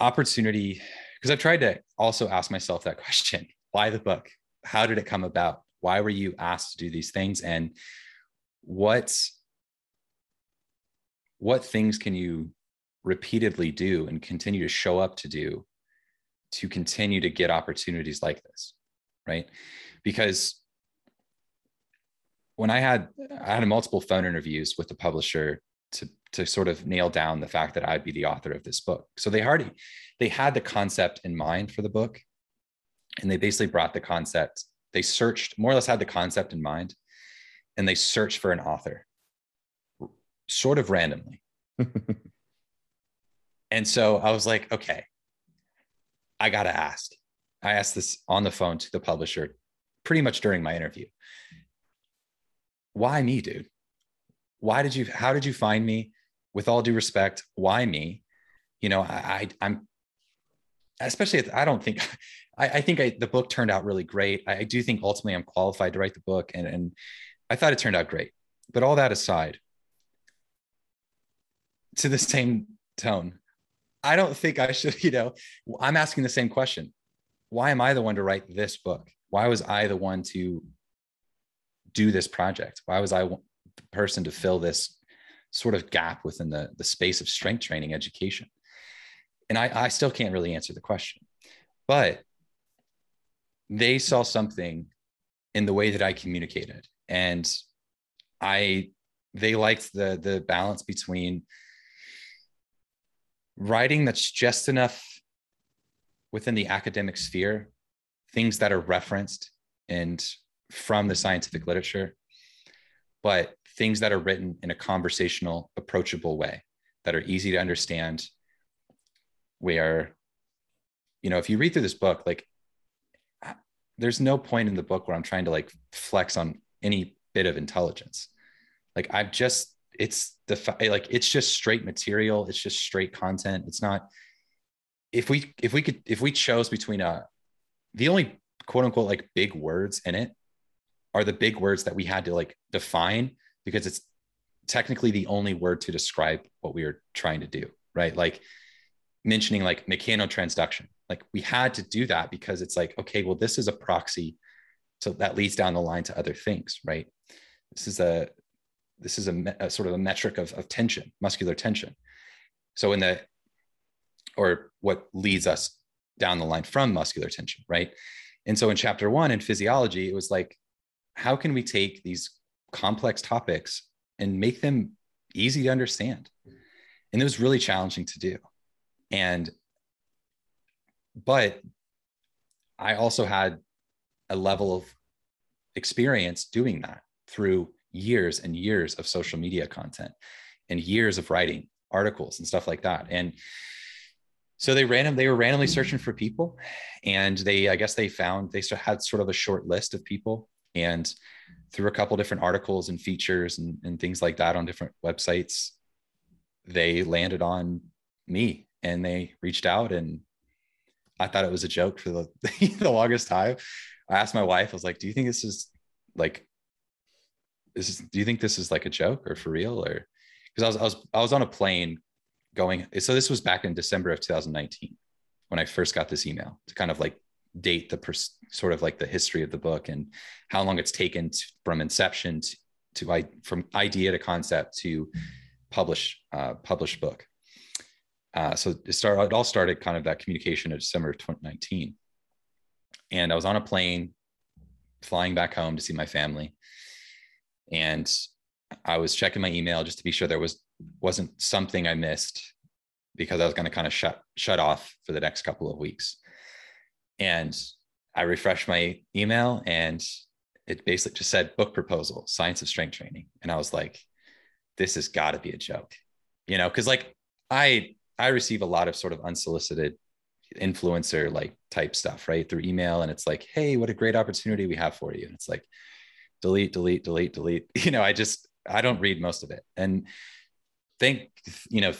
opportunity because I've tried to also ask myself that question: Why the book? How did it come about? Why were you asked to do these things? And what what things can you repeatedly do and continue to show up to do to continue to get opportunities like this right because when i had i had multiple phone interviews with the publisher to to sort of nail down the fact that i'd be the author of this book so they already they had the concept in mind for the book and they basically brought the concept they searched more or less had the concept in mind and they searched for an author sort of randomly And so I was like, okay, I got to ask. I asked this on the phone to the publisher pretty much during my interview. Why me, dude? Why did you, how did you find me? With all due respect, why me? You know, I, I am especially, I don't think, I, I think I, the book turned out really great. I, I do think ultimately I'm qualified to write the book and, and I thought it turned out great. But all that aside, to the same tone, I don't think I should, you know, I'm asking the same question. Why am I the one to write this book? Why was I the one to do this project? Why was I the person to fill this sort of gap within the, the space of strength training education? And I, I still can't really answer the question, but they saw something in the way that I communicated. And I, they liked the, the balance between writing that's just enough within the academic sphere, things that are referenced and from the scientific literature, but things that are written in a conversational, approachable way that are easy to understand. Where, you know, if you read through this book, like there's no point in the book where I'm trying to like flex on any bit of intelligence. Like I've just, it's the like it's just straight material. It's just straight content. It's not. If we if we could if we chose between a, the only quote unquote like big words in it are the big words that we had to like define because it's technically the only word to describe what we are trying to do, right? Like mentioning like mechanotransduction. Like we had to do that because it's like, okay, well, this is a proxy. So that leads down the line to other things, right? This is a this is a, a sort of a metric of, of tension, muscular tension. So in the or what leads us down the line from muscular tension, right? And so in chapter one in physiology, it was like, how can we take these complex topics and make them easy to understand? And it was really challenging to do. And, but I also had a level of experience doing that through years and years of social media content and years of writing articles and stuff like that. And so they random they were randomly searching for people and they i guess they found they had sort of a short list of people and through a couple different articles and features and, and things like that on different websites they landed on me and they reached out and i thought it was a joke for the, the longest time i asked my wife i was like do you think this is like this is do you think this is like a joke or for real or because I was, I was i was on a plane going so this was back in december of 2019 when i first got this email to kind of like date the pers- sort of like the history of the book and how long it's taken to, from inception to, to I, from idea to concept to publish uh, published book. Uh, so it started. It all started kind of that communication in December of 2019, and I was on a plane flying back home to see my family, and I was checking my email just to be sure there was wasn't something I missed because I was going to kind of shut shut off for the next couple of weeks. And I refreshed my email and it basically just said book proposal, science of strength training. And I was like, this has got to be a joke, you know, because like I I receive a lot of sort of unsolicited influencer like type stuff, right? Through email. And it's like, hey, what a great opportunity we have for you. And it's like, delete, delete, delete, delete. You know, I just I don't read most of it. And think, you know,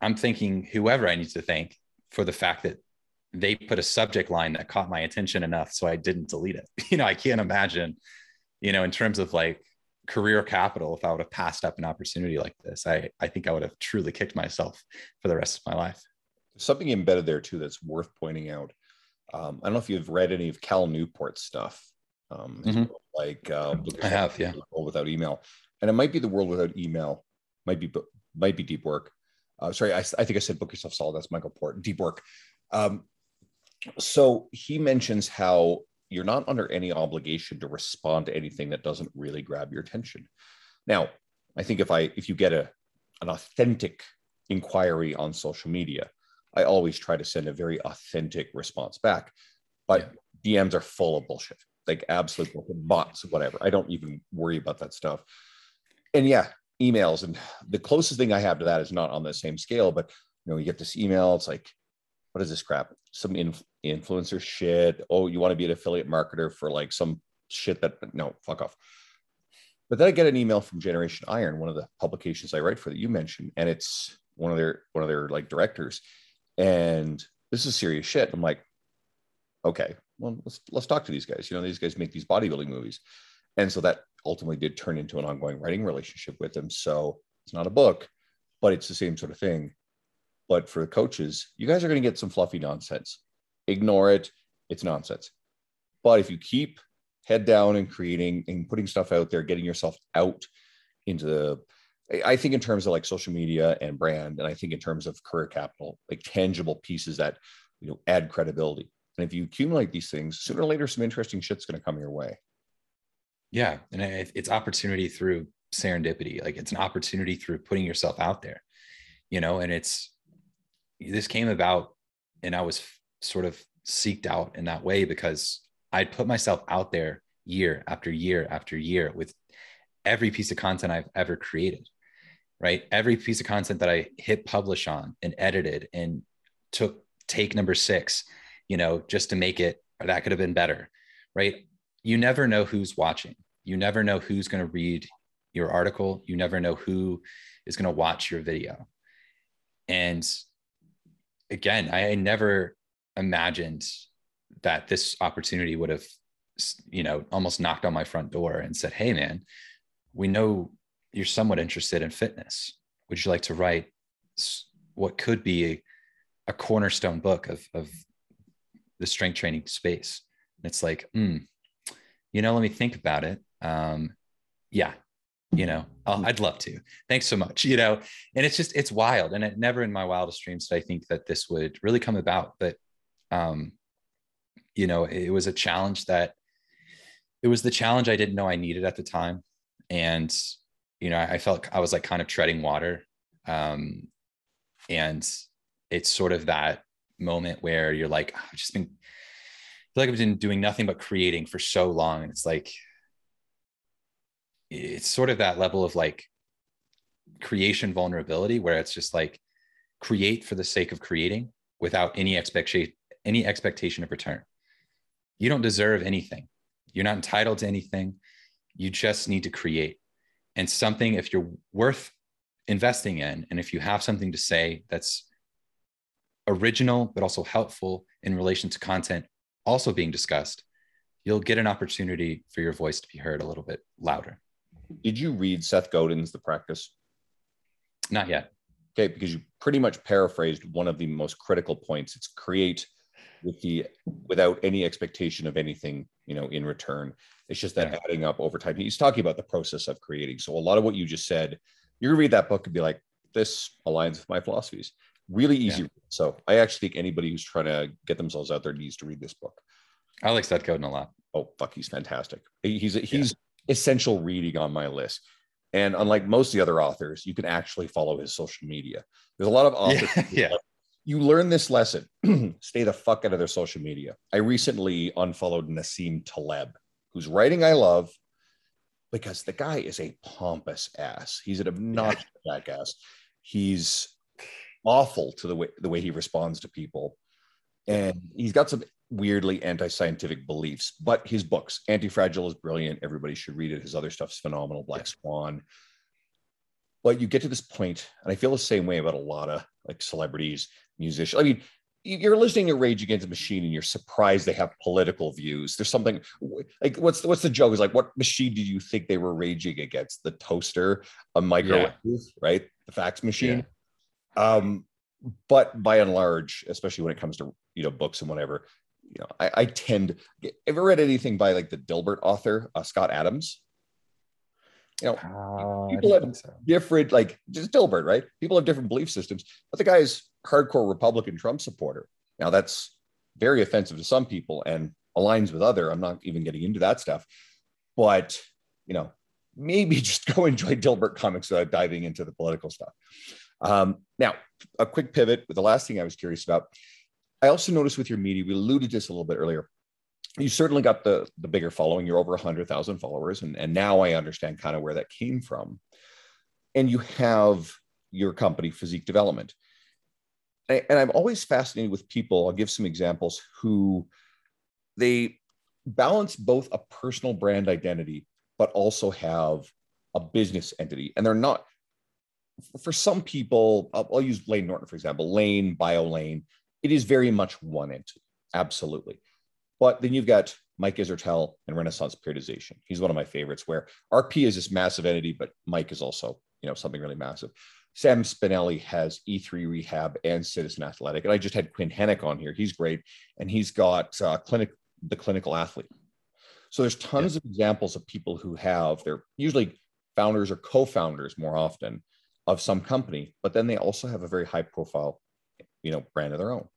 I'm thinking whoever I need to thank for the fact that they put a subject line that caught my attention enough so I didn't delete it. You know, I can't imagine, you know, in terms of like career capital, if I would have passed up an opportunity like this, I, I think I would have truly kicked myself for the rest of my life. Something embedded there too that's worth pointing out. Um, I don't know if you've read any of Cal Newport's stuff. Um, mm-hmm. Like um, I have, yeah. Without email, and it might be the world without email. Might be might be deep work. Uh, sorry, I, I think I said book yourself solid. That's Michael Port. Deep work. Um, so he mentions how you're not under any obligation to respond to anything that doesn't really grab your attention. Now, I think if I if you get a an authentic inquiry on social media, I always try to send a very authentic response back. But yeah. DMs are full of bullshit, like absolute bots, whatever. I don't even worry about that stuff. And yeah, emails. And the closest thing I have to that is not on the same scale, but you know, you get this email, it's like, what is this crap? Some inf- influencer shit. Oh, you want to be an affiliate marketer for like some shit that no, fuck off. But then I get an email from Generation Iron, one of the publications I write for that you mentioned, and it's one of their one of their like directors, and this is serious shit. I'm like, okay, well let's let's talk to these guys. You know, these guys make these bodybuilding movies, and so that ultimately did turn into an ongoing writing relationship with them. So it's not a book, but it's the same sort of thing. But for the coaches, you guys are going to get some fluffy nonsense. Ignore it. It's nonsense. But if you keep head down and creating and putting stuff out there, getting yourself out into the, I think in terms of like social media and brand, and I think in terms of career capital, like tangible pieces that, you know, add credibility. And if you accumulate these things, sooner or later, some interesting shit's going to come your way. Yeah. And it's opportunity through serendipity. Like it's an opportunity through putting yourself out there, you know, and it's, this came about and I was sort of seeked out in that way because I'd put myself out there year after year after year with every piece of content I've ever created, right? Every piece of content that I hit publish on and edited and took take number six, you know, just to make it, that could have been better, right? You never know who's watching. You never know who's going to read your article. You never know who is going to watch your video. And again, I never imagined that this opportunity would have, you know, almost knocked on my front door and said, Hey, man, we know you're somewhat interested in fitness. Would you like to write what could be a, a cornerstone book of, of the strength training space? And it's like, mm, you know, let me think about it. Um, yeah, you know, i would love to. Thanks so much. You know, and it's just it's wild, and it never in my wildest dreams did I think that this would really come about. But, um, you know, it was a challenge that it was the challenge I didn't know I needed at the time, and you know, I felt I was like kind of treading water, um, and it's sort of that moment where you're like, oh, I've just been I feel like I've been doing nothing but creating for so long. And it's like, it's sort of that level of like creation vulnerability where it's just like create for the sake of creating without any expectation any expectation of return. You don't deserve anything. You're not entitled to anything. You just need to create. And something if you're worth investing in and if you have something to say that's original but also helpful in relation to content also being discussed you'll get an opportunity for your voice to be heard a little bit louder did you read Seth Godin's The Practice? Not yet. Okay, because you pretty much paraphrased one of the most critical points. It's create with the without any expectation of anything, you know, in return. It's just that yeah. adding up over time. He's talking about the process of creating. So a lot of what you just said, you're gonna read that book and be like, this aligns with my philosophies. Really easy. Yeah. So I actually think anybody who's trying to get themselves out there needs to read this book. I like Seth Godin a lot. Oh fuck, he's fantastic. He's he's essential reading on my list. And unlike most of the other authors, you can actually follow his social media. There's a lot of authors. Yeah. yeah. You learn this lesson stay the fuck out of their social media. I recently unfollowed Nassim Taleb, whose writing I love because the guy is a pompous ass. He's an obnoxious yeah. jackass. He's awful to the way the way he responds to people. And he's got some weirdly anti-scientific beliefs but his books anti-fragile is brilliant everybody should read it his other stuff's phenomenal black swan. But you get to this point and i feel the same way about a lot of like celebrities musicians i mean you're listening to rage against the machine and you're surprised they have political views. There's something like what's the, what's the joke? Is like what machine did you think they were raging against? The toaster a microwave yeah. right? The fax machine? Yeah. um but by and large especially when it comes to you know books and whatever you know, I, I tend. Ever read anything by like the Dilbert author uh, Scott Adams? You know, uh, people have so. different like just Dilbert, right? People have different belief systems, but the guy's hardcore Republican Trump supporter. Now that's very offensive to some people and aligns with other. I'm not even getting into that stuff, but you know, maybe just go enjoy Dilbert comics without diving into the political stuff. Um, now, a quick pivot. The last thing I was curious about I also noticed with your media, we alluded to this a little bit earlier. You certainly got the the bigger following. You're over hundred thousand followers, and and now I understand kind of where that came from. And you have your company, Physique Development. And I'm always fascinated with people. I'll give some examples who they balance both a personal brand identity, but also have a business entity. And they're not, for some people, I'll, I'll use Layne Norton, for example, Layne, BioLayne, it is very much one entity, absolutely. But then you've got Mike Israetel and Renaissance Periodization. He's one of my favorites, where RP is this massive entity, but Mike is also, you know, something really massive. Sam Spinelli has E3 Rehab and Citizen Athletic, and I just had Quinn Henoch on here. He's great, and he's got uh, clinic the clinical athlete. So there's tons yeah. of examples of people who have they're usually founders or co-founders more often of some company, but then they also have a very high profile you know brand of their own.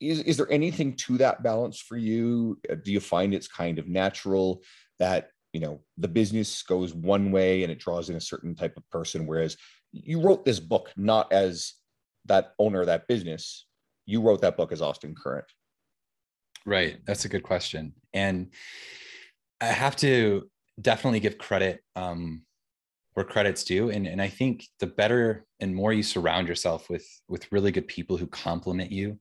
Is, is there anything to that balance for you? Uh, do you find it's kind of natural that you know the business goes one way and it draws in a certain type of person whereas you wrote this book not as that owner of that business you wrote that book as austin current? Right. That's a good question. And i have to definitely give credit um, where credit's due. And, and i think the better and more you surround yourself with with really good people who complement you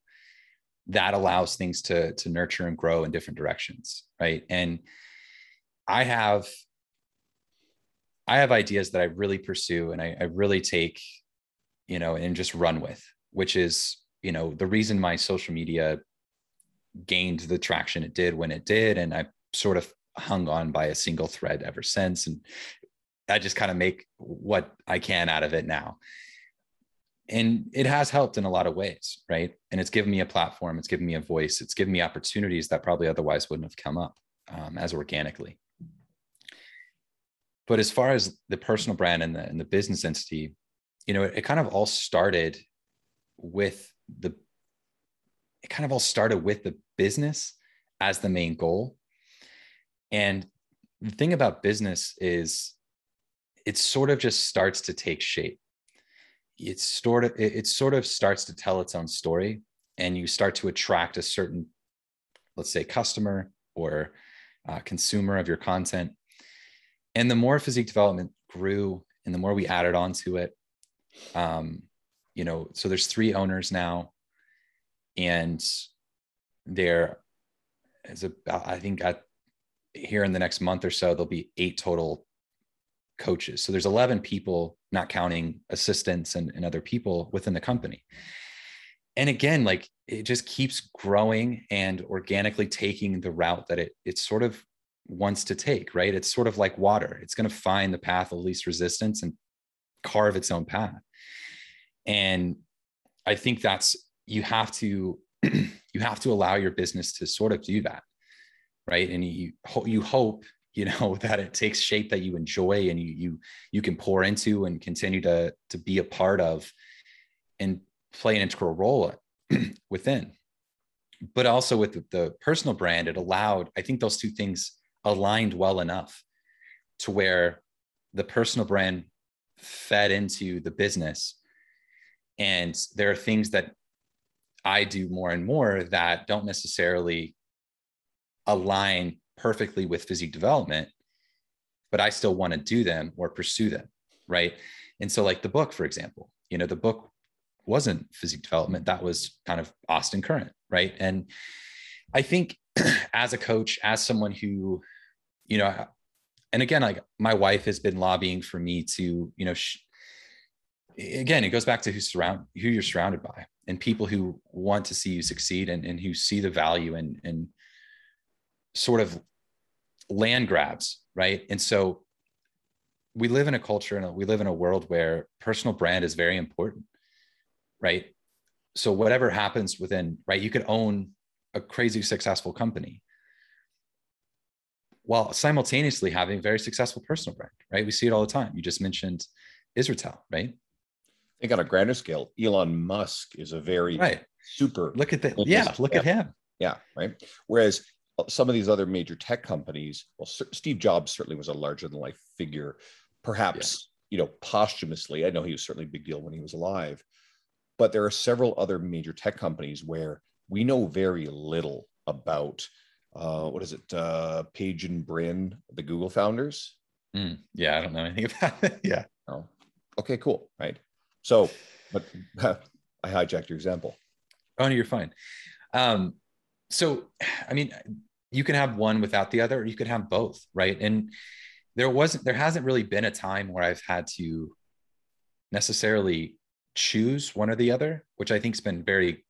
that allows things to to nurture and grow in different directions right? And i have i have ideas that i really pursue and I, I really take you know and just run with which is you know the reason my social media gained the traction it did when it did. And i sort of hung on by a single thread ever since. And i just kind of make what i can out of it now. And it has helped in a lot of ways right? And it's given me a platform it's given me a voice it's given me opportunities that probably otherwise wouldn't have come up um, as organically. But as far as the personal brand and the, and the business entity you know it, it kind of all started with the it kind of all started with the business as the main goal. And the thing about business is it sort of just starts to take shape. It's sort of it, sort of starts to tell its own story and you start to attract a certain let's say customer or uh, consumer of your content. And the more physique development grew and the more we added on to it um, you know so there's three owners now and there is about i think at, here in the next month or so there'll be eight total coaches. So there's 11 people not counting assistants and, and other people within the company. And again like it just keeps growing and organically taking the route that it it sort of wants to take right? It's sort of like water. It's going to find the path of least resistance and carve its own path. And i think that's you have to you have to allow your business to sort of do that right? And you you hope you know that it takes shape that you enjoy and you you you can pour into and continue to to be a part of and play an integral role within. But also with the, the personal brand it allowed i think those two things aligned well enough to where the personal brand fed into the business. And there are things that I do more and more that don't necessarily align perfectly with physique development, but I still want to do them or pursue them. Right. And so, like the book, for example, you know, the book wasn't physique development, that was kind of Austin Current. Right. And I think as a coach, as someone who, you know, and again, like my wife has been lobbying for me to, you know, sh- again, it goes back to who surround who you're surrounded by and people who want to see you succeed and, and who see the value and and sort of land grabs, right? And so we live in a culture and we live in a world where personal brand is very important, right? So whatever happens within, right, you could own a crazy successful company while simultaneously having a very successful personal brand, right? We see it all the time. You just mentioned Israetel, right? think on a grander scale, Elon Musk is a very right. super. Look at that. Yeah, look at him. Yeah, right. Whereas some of these other major tech companies, well, Steve Jobs certainly was a larger than life figure, perhaps yeah. you know posthumously. I know he was certainly a big deal when he was alive, but there are several other major tech companies where we know very little about. Uh, what is it? Uh, Page and Brin, the Google founders. Mm, yeah, I don't know anything about it. yeah. Oh, okay, cool. Right. So, but I hijacked your example. Oh, no, you're fine. Um, so, I mean, you can have one without the other, or you could have both, right? And there wasn't, there hasn't really been a time where I've had to necessarily choose one or the other, which I think has been very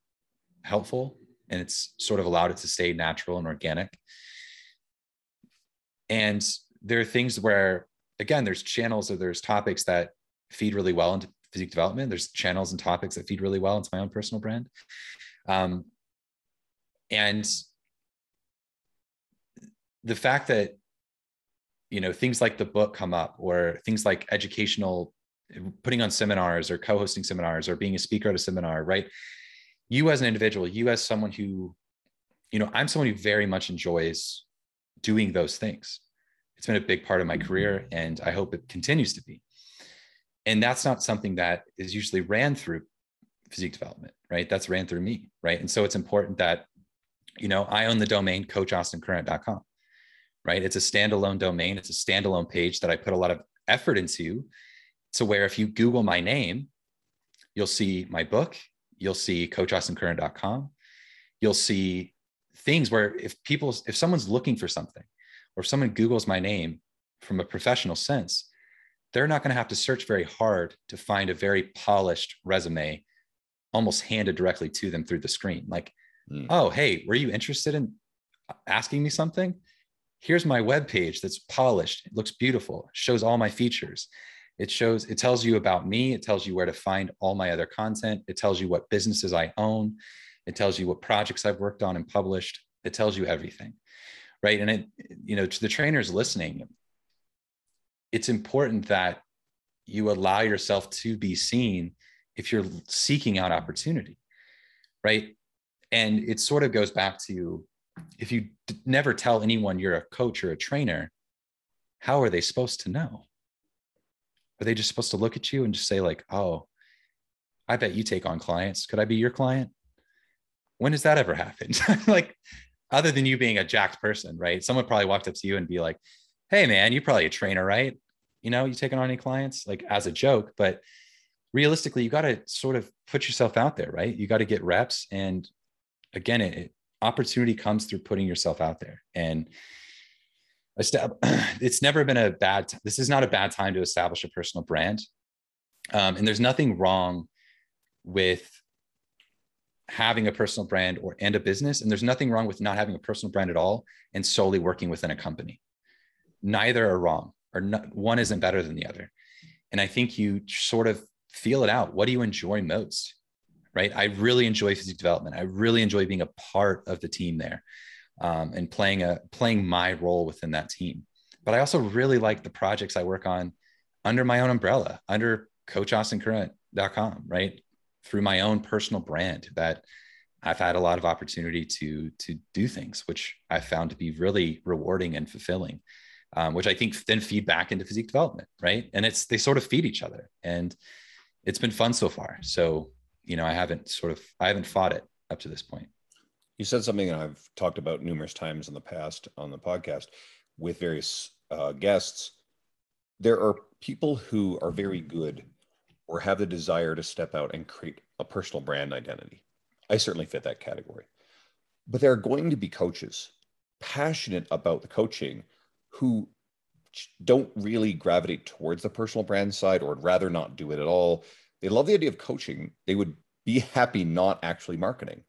helpful and it's sort of allowed it to stay natural and organic. And there are things where, again, there's channels or there's topics that feed really well into physique development. There's channels and topics that feed really well into my own personal brand. Um, and the fact that you know things like the book come up or things like educational putting on seminars or co-hosting seminars or being a speaker at a seminar right? You as an individual you as someone who you know i'm someone who very much enjoys doing those things. It's been a big part of my career mm-hmm. and i hope it continues to be. And that's not something that is usually ran through physique development right? That's ran through me right? And so it's important that you know i own the domain coachaustinCurrent.com right it's a standalone domain it's a standalone page that i put a lot of effort into to where if you google my name you'll see my book you'll see coachaustinCurrent.com you'll see things where if people, if someone's looking for something, or if someone Googles my name from a professional sense, they're not going to have to search very hard to find a very polished resume almost handed directly to them through the screen. Like, mm. oh, hey, were you interested in asking me something? Here's my web page that's polished. It looks beautiful. Shows all my features. It shows, it tells you about me. It tells you where to find all my other content. It tells you what businesses I own. It tells you what projects I've worked on and published. It tells you everything. Right. And it, you know, to the trainers listening, it's important that you allow yourself to be seen if you're seeking out opportunity. Right. And it sort of goes back to if you d- never tell anyone you're a coach or a trainer, how are they supposed to know? Are they just supposed to look at you and just say, like, oh, I bet you take on clients. Could I be your client? When has that ever happened? like, other than you being a jacked person, right? Someone probably walked up to you and be like, hey, man, you're probably a trainer, right? You know, you taking on any clients, like as a joke, but realistically, you got to sort of put yourself out there, right? You got to get reps. And again, it, it, opportunity comes through putting yourself out there. And it's never been a bad this is not a bad time to establish a personal brand. Um, and there's nothing wrong with having a personal brand or and a business and there's nothing wrong with not having a personal brand at all and solely working within a company. Neither are wrong or not, one isn't better than the other. And i think you sort of feel it out. What do you enjoy most right i really enjoy physique development i really enjoy being a part of the team there um, and playing a playing my role within that team. But I also really like the projects I work on under my own umbrella, under coachaustinCurrent.com, right? Through my own personal brand that I've had a lot of opportunity to to do things which I found to be really rewarding and fulfilling, um, which I think then feed back into physique development, right? And it's they sort of feed each other, and it's been fun so far. So you know, I haven't sort of I haven't fought it up to this point. You said something that I've talked about numerous times in the past on the podcast with various uh, guests. There are people who are very good or have the desire to step out and create a personal brand identity. I certainly fit that category. But there are going to be coaches passionate about the coaching who don't really gravitate towards the personal brand side or rather not do it at all. They love the idea of coaching. They would be happy not actually marketing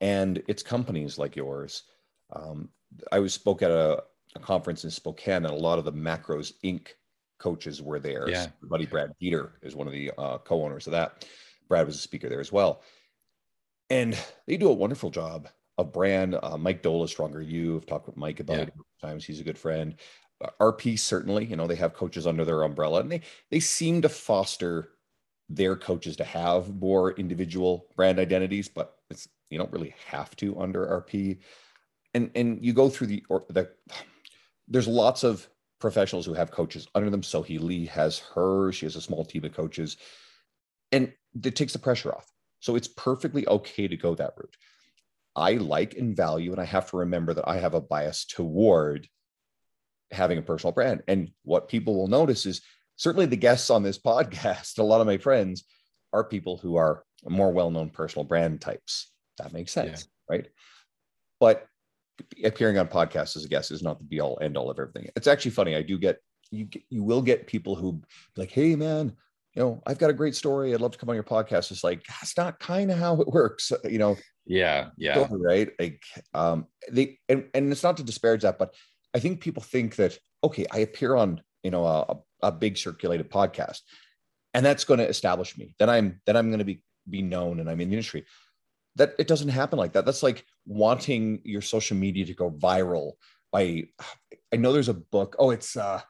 and it's companies like yours. Um, I was spoke at a, a, conference in Spokane, and a lot of the Macros Inc. coaches were there. Yeah. My buddy Brad Dieter is one of the uh, co-owners of that. Brad was a speaker there as well, and they do a wonderful job of brand. Uh, Mike Doehla, Stronger You. I've talked with Mike about yeah. it times. He's a good friend. Uh, RP certainly, you know, they have coaches under their umbrella, and they they seem to foster their coaches to have more individual brand identities, but it's you don't really have to under RP. And and you go through the or the there's lots of professionals who have coaches under them. Sohee Lee has her, she has a small team of coaches, and it takes the pressure off. So it's perfectly okay to go that route. I like and value, and I have to remember that I have a bias toward having a personal brand. And what people will notice is certainly the guests on this podcast, a lot of my friends are people who are more well-known personal brand types. That makes sense, yeah. right? But appearing on podcasts as a guest is not the be all end all of everything. It's actually funny. I do get you. Get, you will get people who like, "Hey, man, you know, I've got a great story. I'd love to come on your podcast." It's like that's not kind of how it works, you know. Yeah, yeah, right. Like, um, they and and it's not to disparage that, but I think people think that okay, I appear on you know a, a big circulated podcast, and that's going to establish me. Then I'm then I'm going to be be known and I'm in the industry. That it doesn't happen like that. That's like wanting your social media to go viral by i know there's a book. Oh it's uh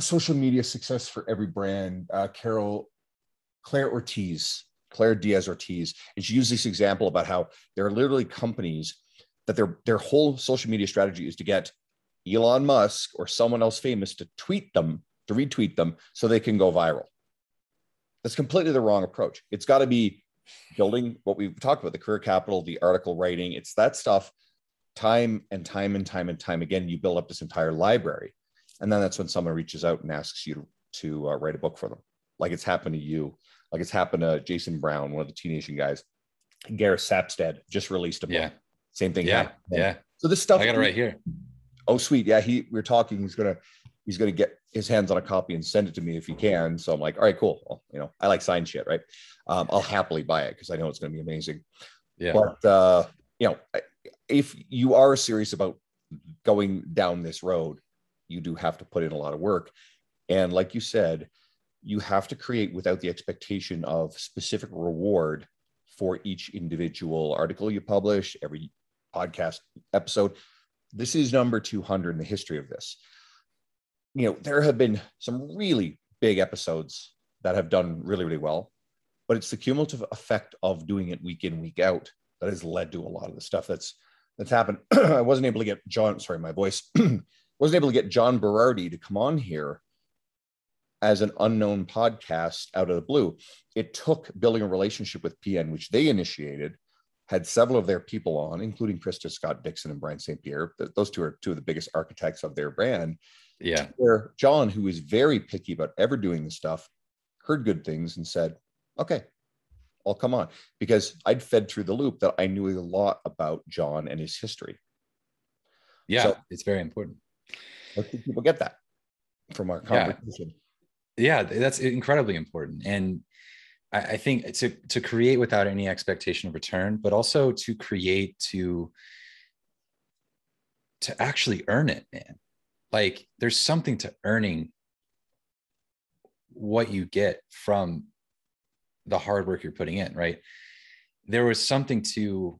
social media success for every brand. Uh carol claire ortiz claire diaz ortiz. And she used this example about how there are literally companies that their their whole social media strategy is to get elon musk or someone else famous to tweet them to retweet them so they can go viral that's completely the wrong approach it's got to be building what we've talked about the career capital, the article writing. It's that stuff time and time and time and time again. You build up this entire library. And then that's when someone reaches out and asks you to, to uh, write a book for them, like it's happened to you, like it's happened to Jason Brown, one of the T Nation guys. Gareth Sapstead just released a book. Yeah. Same thing. Yeah. happened. Yeah. So this stuff I got it right here. Oh, sweet. Yeah, he we are talking. He's gonna he's gonna get his hands on a copy and send it to me if he can. So I'm like, all right, cool. Well, you know, I like signed shit, right? Um, I'll happily buy it because I know it's gonna be amazing. Yeah. But uh, you know, if you are serious about going down this road, you do have to put in a lot of work. And like you said, you have to create without the expectation of specific reward for each individual article you publish, every podcast episode. This is number 200 in the history of this. You know, there have been some really big episodes that have done really, really well, but it's the cumulative effect of doing it week in, week out that has led to a lot of the stuff that's that's happened. I wasn't able to get John, sorry, my voice wasn't able to get John Berardi to come on here as an unknown podcast out of the blue. It took building a relationship with PN, which they initiated, had several of their people on, including Krista Scott Dixon and Brian St. Pierre. Those two are two of the biggest architects of their brand. Yeah. Where John, who is very picky about ever doing the stuff, heard good things and said, okay, I'll come on. Because I'd fed through the loop that I knew a lot about John and his history. Yeah. So- it's very important. I think people get that from our Yeah. conversation. yeah that's incredibly important and I, I think to to create without any expectation of return but also to create to to actually earn it man. Like there's something to earning what you get from the hard work you're putting in right? There was something to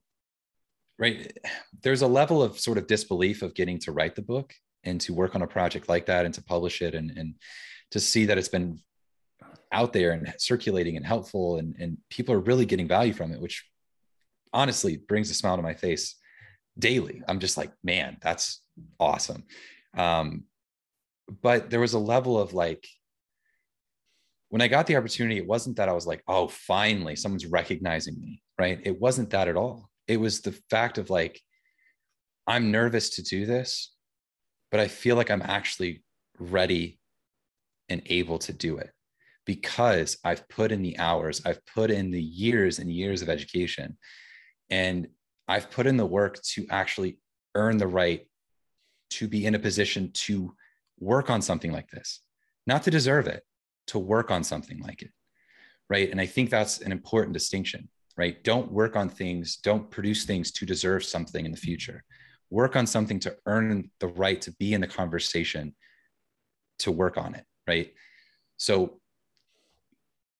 right there's a level of sort of disbelief of getting to write the book and to work on a project like that and to publish it and and to see that it's been out there and circulating and helpful and, and people are really getting value from it which honestly brings a smile to my face daily. I'm just like man that's awesome. Um, but there was a level of like when i got the opportunity it wasn't that i was like oh finally someone's recognizing me right? It wasn't that at all. It was the fact of like i'm nervous to do this but i feel like i'm actually ready and able to do it because I've put in the hours, I've put in the years and years of education, and I've put in the work to actually earn the right to be in a position to work on something like this, not to deserve it, to work on something like it. Right. And I think that's an important distinction, right? Don't work on things, don't produce things to deserve something in the future. Work on something to earn the right to be in the conversation to work on it right? So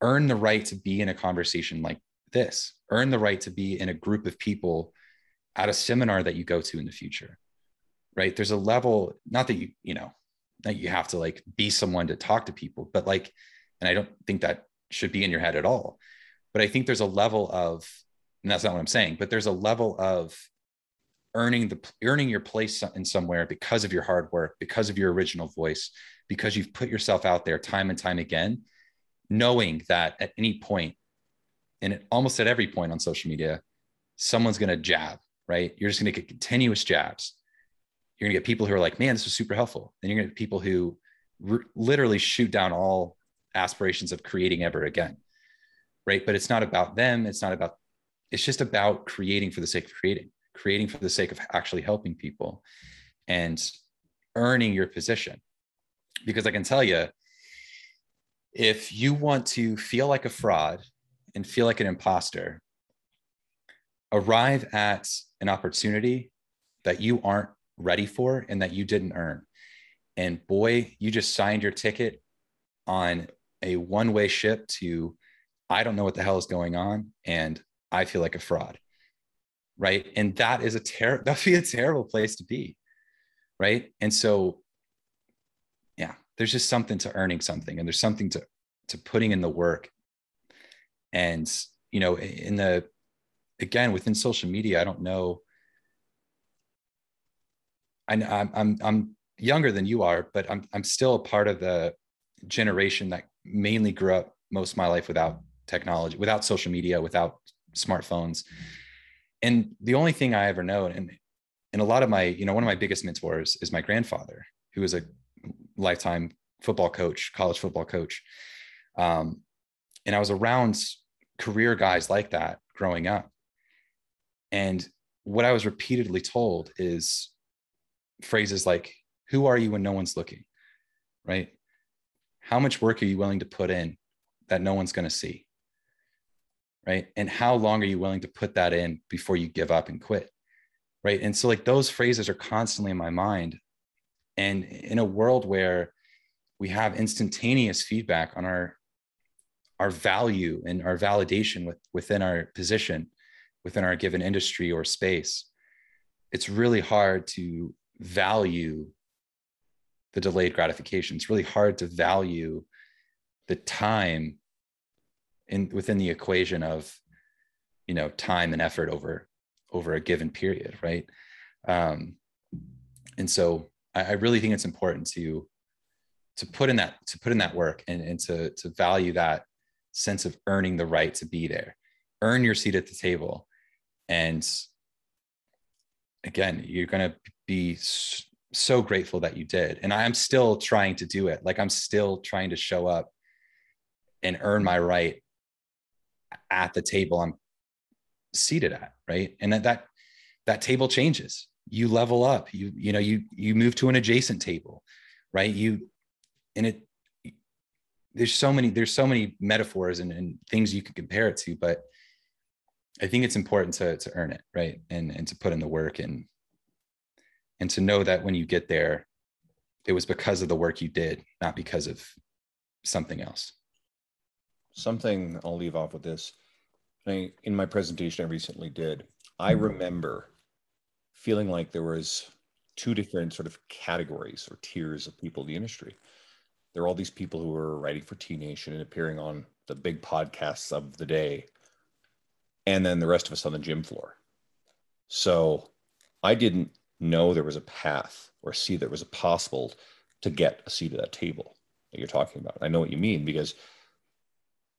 earn the right to be in a conversation like this, earn the right to be in a group of people at a seminar that you go to in the future, right? There's a level, not that you, you know, that you have to like be someone to talk to people, but like, and I don't think that should be in your head at all. But I think there's a level of, and that's not what I'm saying, but there's a level of earning the earning your place in somewhere because of your hard work, because of your original voice, because you've put yourself out there time and time again, knowing that at any point, and at, almost at every point on social media, someone's going to jab, right? You're just going to get continuous jabs. You're going to get people who are like, man, this was super helpful. Then you're going to get people who r- literally shoot down all aspirations of creating ever again, right? But it's not about them. It's not about, it's just about creating for the sake of creating, creating for the sake of actually helping people and earning your position because I can tell you, if you want to feel like a fraud and feel like an imposter, arrive at an opportunity that you aren't ready for and that you didn't earn. And boy, you just signed your ticket on a one way ship to, I don't know what the hell is going on. And I feel like a fraud. Right. And that is a terrible, that'd be a terrible place to be. Right. And so there's just something to earning something and there's something to to putting in the work. And you know in the again within social media i don't know. I, I'm, I'm i'm younger than you are but i'm i'm still a part of the generation that mainly grew up most of my life without technology without social media without smartphones. And the only thing i ever know and and a lot of my you know one of my biggest mentors is my grandfather who was a lifetime football coach, college football coach. Um, and I was around career guys like that growing up. And what I was repeatedly told is phrases like, Who are you when no one's looking? Right? How much work are you willing to put in that no one's going to see? Right. And how long are you willing to put that in before you give up and quit? Right. And so, like, those phrases are constantly in my mind. And in a world where we have instantaneous feedback on our our value and our validation with, within our position within our given industry or space it's really hard to value the delayed gratification. It's really hard to value the time in within the equation of you know time and effort over over a given period right? Um and so I, I really think it's important to to put in that to put in that work and, and to to value that sense of earning the right to be there. Earn your seat at the table. And again you're going to be so grateful that you did. And i'm still trying to do it. Like i'm still trying to show up and earn my right at the table i'm seated at right? And that that, that table changes you level up. You you know you you move to an adjacent table right? You and it there's so many there's so many metaphors and, and things you can compare it to but i think it's important to to earn it right? And and to put in the work and and to know that when you get there it was because of the work you did not because of something else. Something i'll leave off with this. I, in my presentation i recently did. I mm-hmm. remember feeling like there was two different sort of categories or tiers of people in the industry there are all these people who are writing for T Nation and appearing on the big podcasts of the day, and then the rest of us on the gym floor. So I didn't know there was a path or see there was a possible to get a seat at that table that you're talking about. I know what you mean because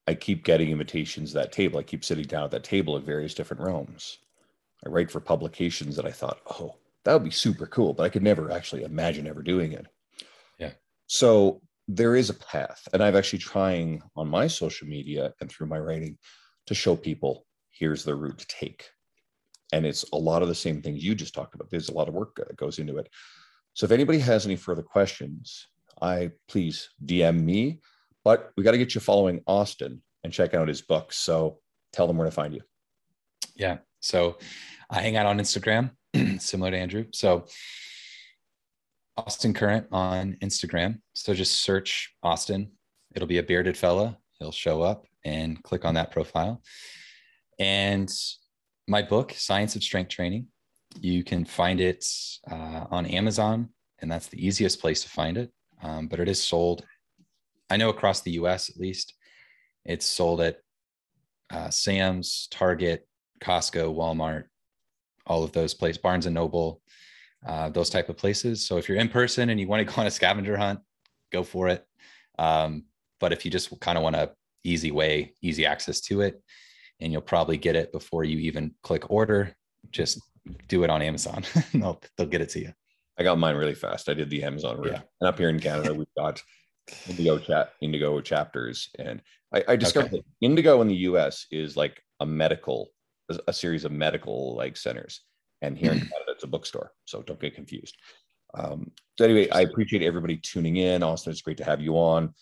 I keep getting invitations to that table. I keep sitting down at that table in various different realms. I write for publications that I thought, oh, that would be super cool, but I could never actually imagine ever doing it. Yeah. So there is a path and i've actually trying on my social media and through my writing to show people here's the route to take. And it's a lot of the same things you just talked about. There's a lot of work that goes into it. So if anybody has any further questions i please dm me but we got to get you following austin and check out his books so tell them where to find you. Yeah so i hang out on instagram similar to andrew so Austin Current on Instagram. So just search Austin. It'll be a bearded fella. He'll show up and click on that profile. And my book, Science of Strength Training, you can find it uh, on Amazon, and that's the easiest place to find it. Um, but it is sold, I know across the US at least, it's sold at uh, Sam's, Target, Costco, Walmart, all of those places, Barnes and Noble, uh, those type of places. So if you're in person and you want to go on a scavenger hunt, go for it. Um, but if you just kind of want a easy way, easy access to it, and you'll probably get it before you even click order, just do it on Amazon. they'll, they'll get it to you. I got mine really fast. I did the Amazon route. Yeah. And up here in Canada, we've got Indigo chat, Indigo chapters. And I, I discovered okay. that Indigo in the US is like a medical, a series of medical like centers. And here in Canada, it's a bookstore. So don't get confused. Um, so anyway, I appreciate everybody tuning in. Austin, it's great to have you on.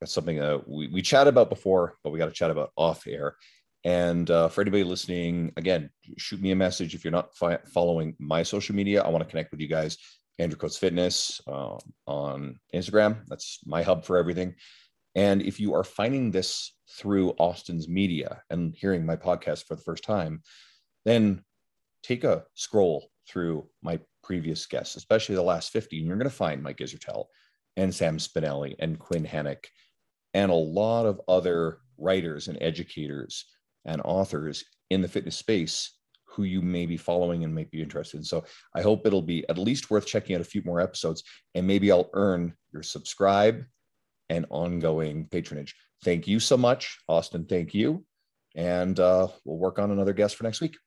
That's something that we, we chatted about before, but we got to chat about off air. And uh, for anybody listening, again, shoot me a message if you're not fi- following my social media. I want to connect with you guys. Andrew Coates Fitness uh, on Instagram. That's my hub for everything. And if you are finding this through Austin's media and hearing my podcast for the first time, then take a scroll through my previous guests, especially the last 50, and you're going to find Mike Israetel and Sam Spinelli and Quinn Henoch and a lot of other writers and educators and authors in the fitness space who you may be following and might be interested in. So I hope it'll be at least worth checking out a few more episodes and maybe I'll earn your subscribe and ongoing patronage. Thank you so much, Austin. Thank you. And uh, we'll work on another guest for next week.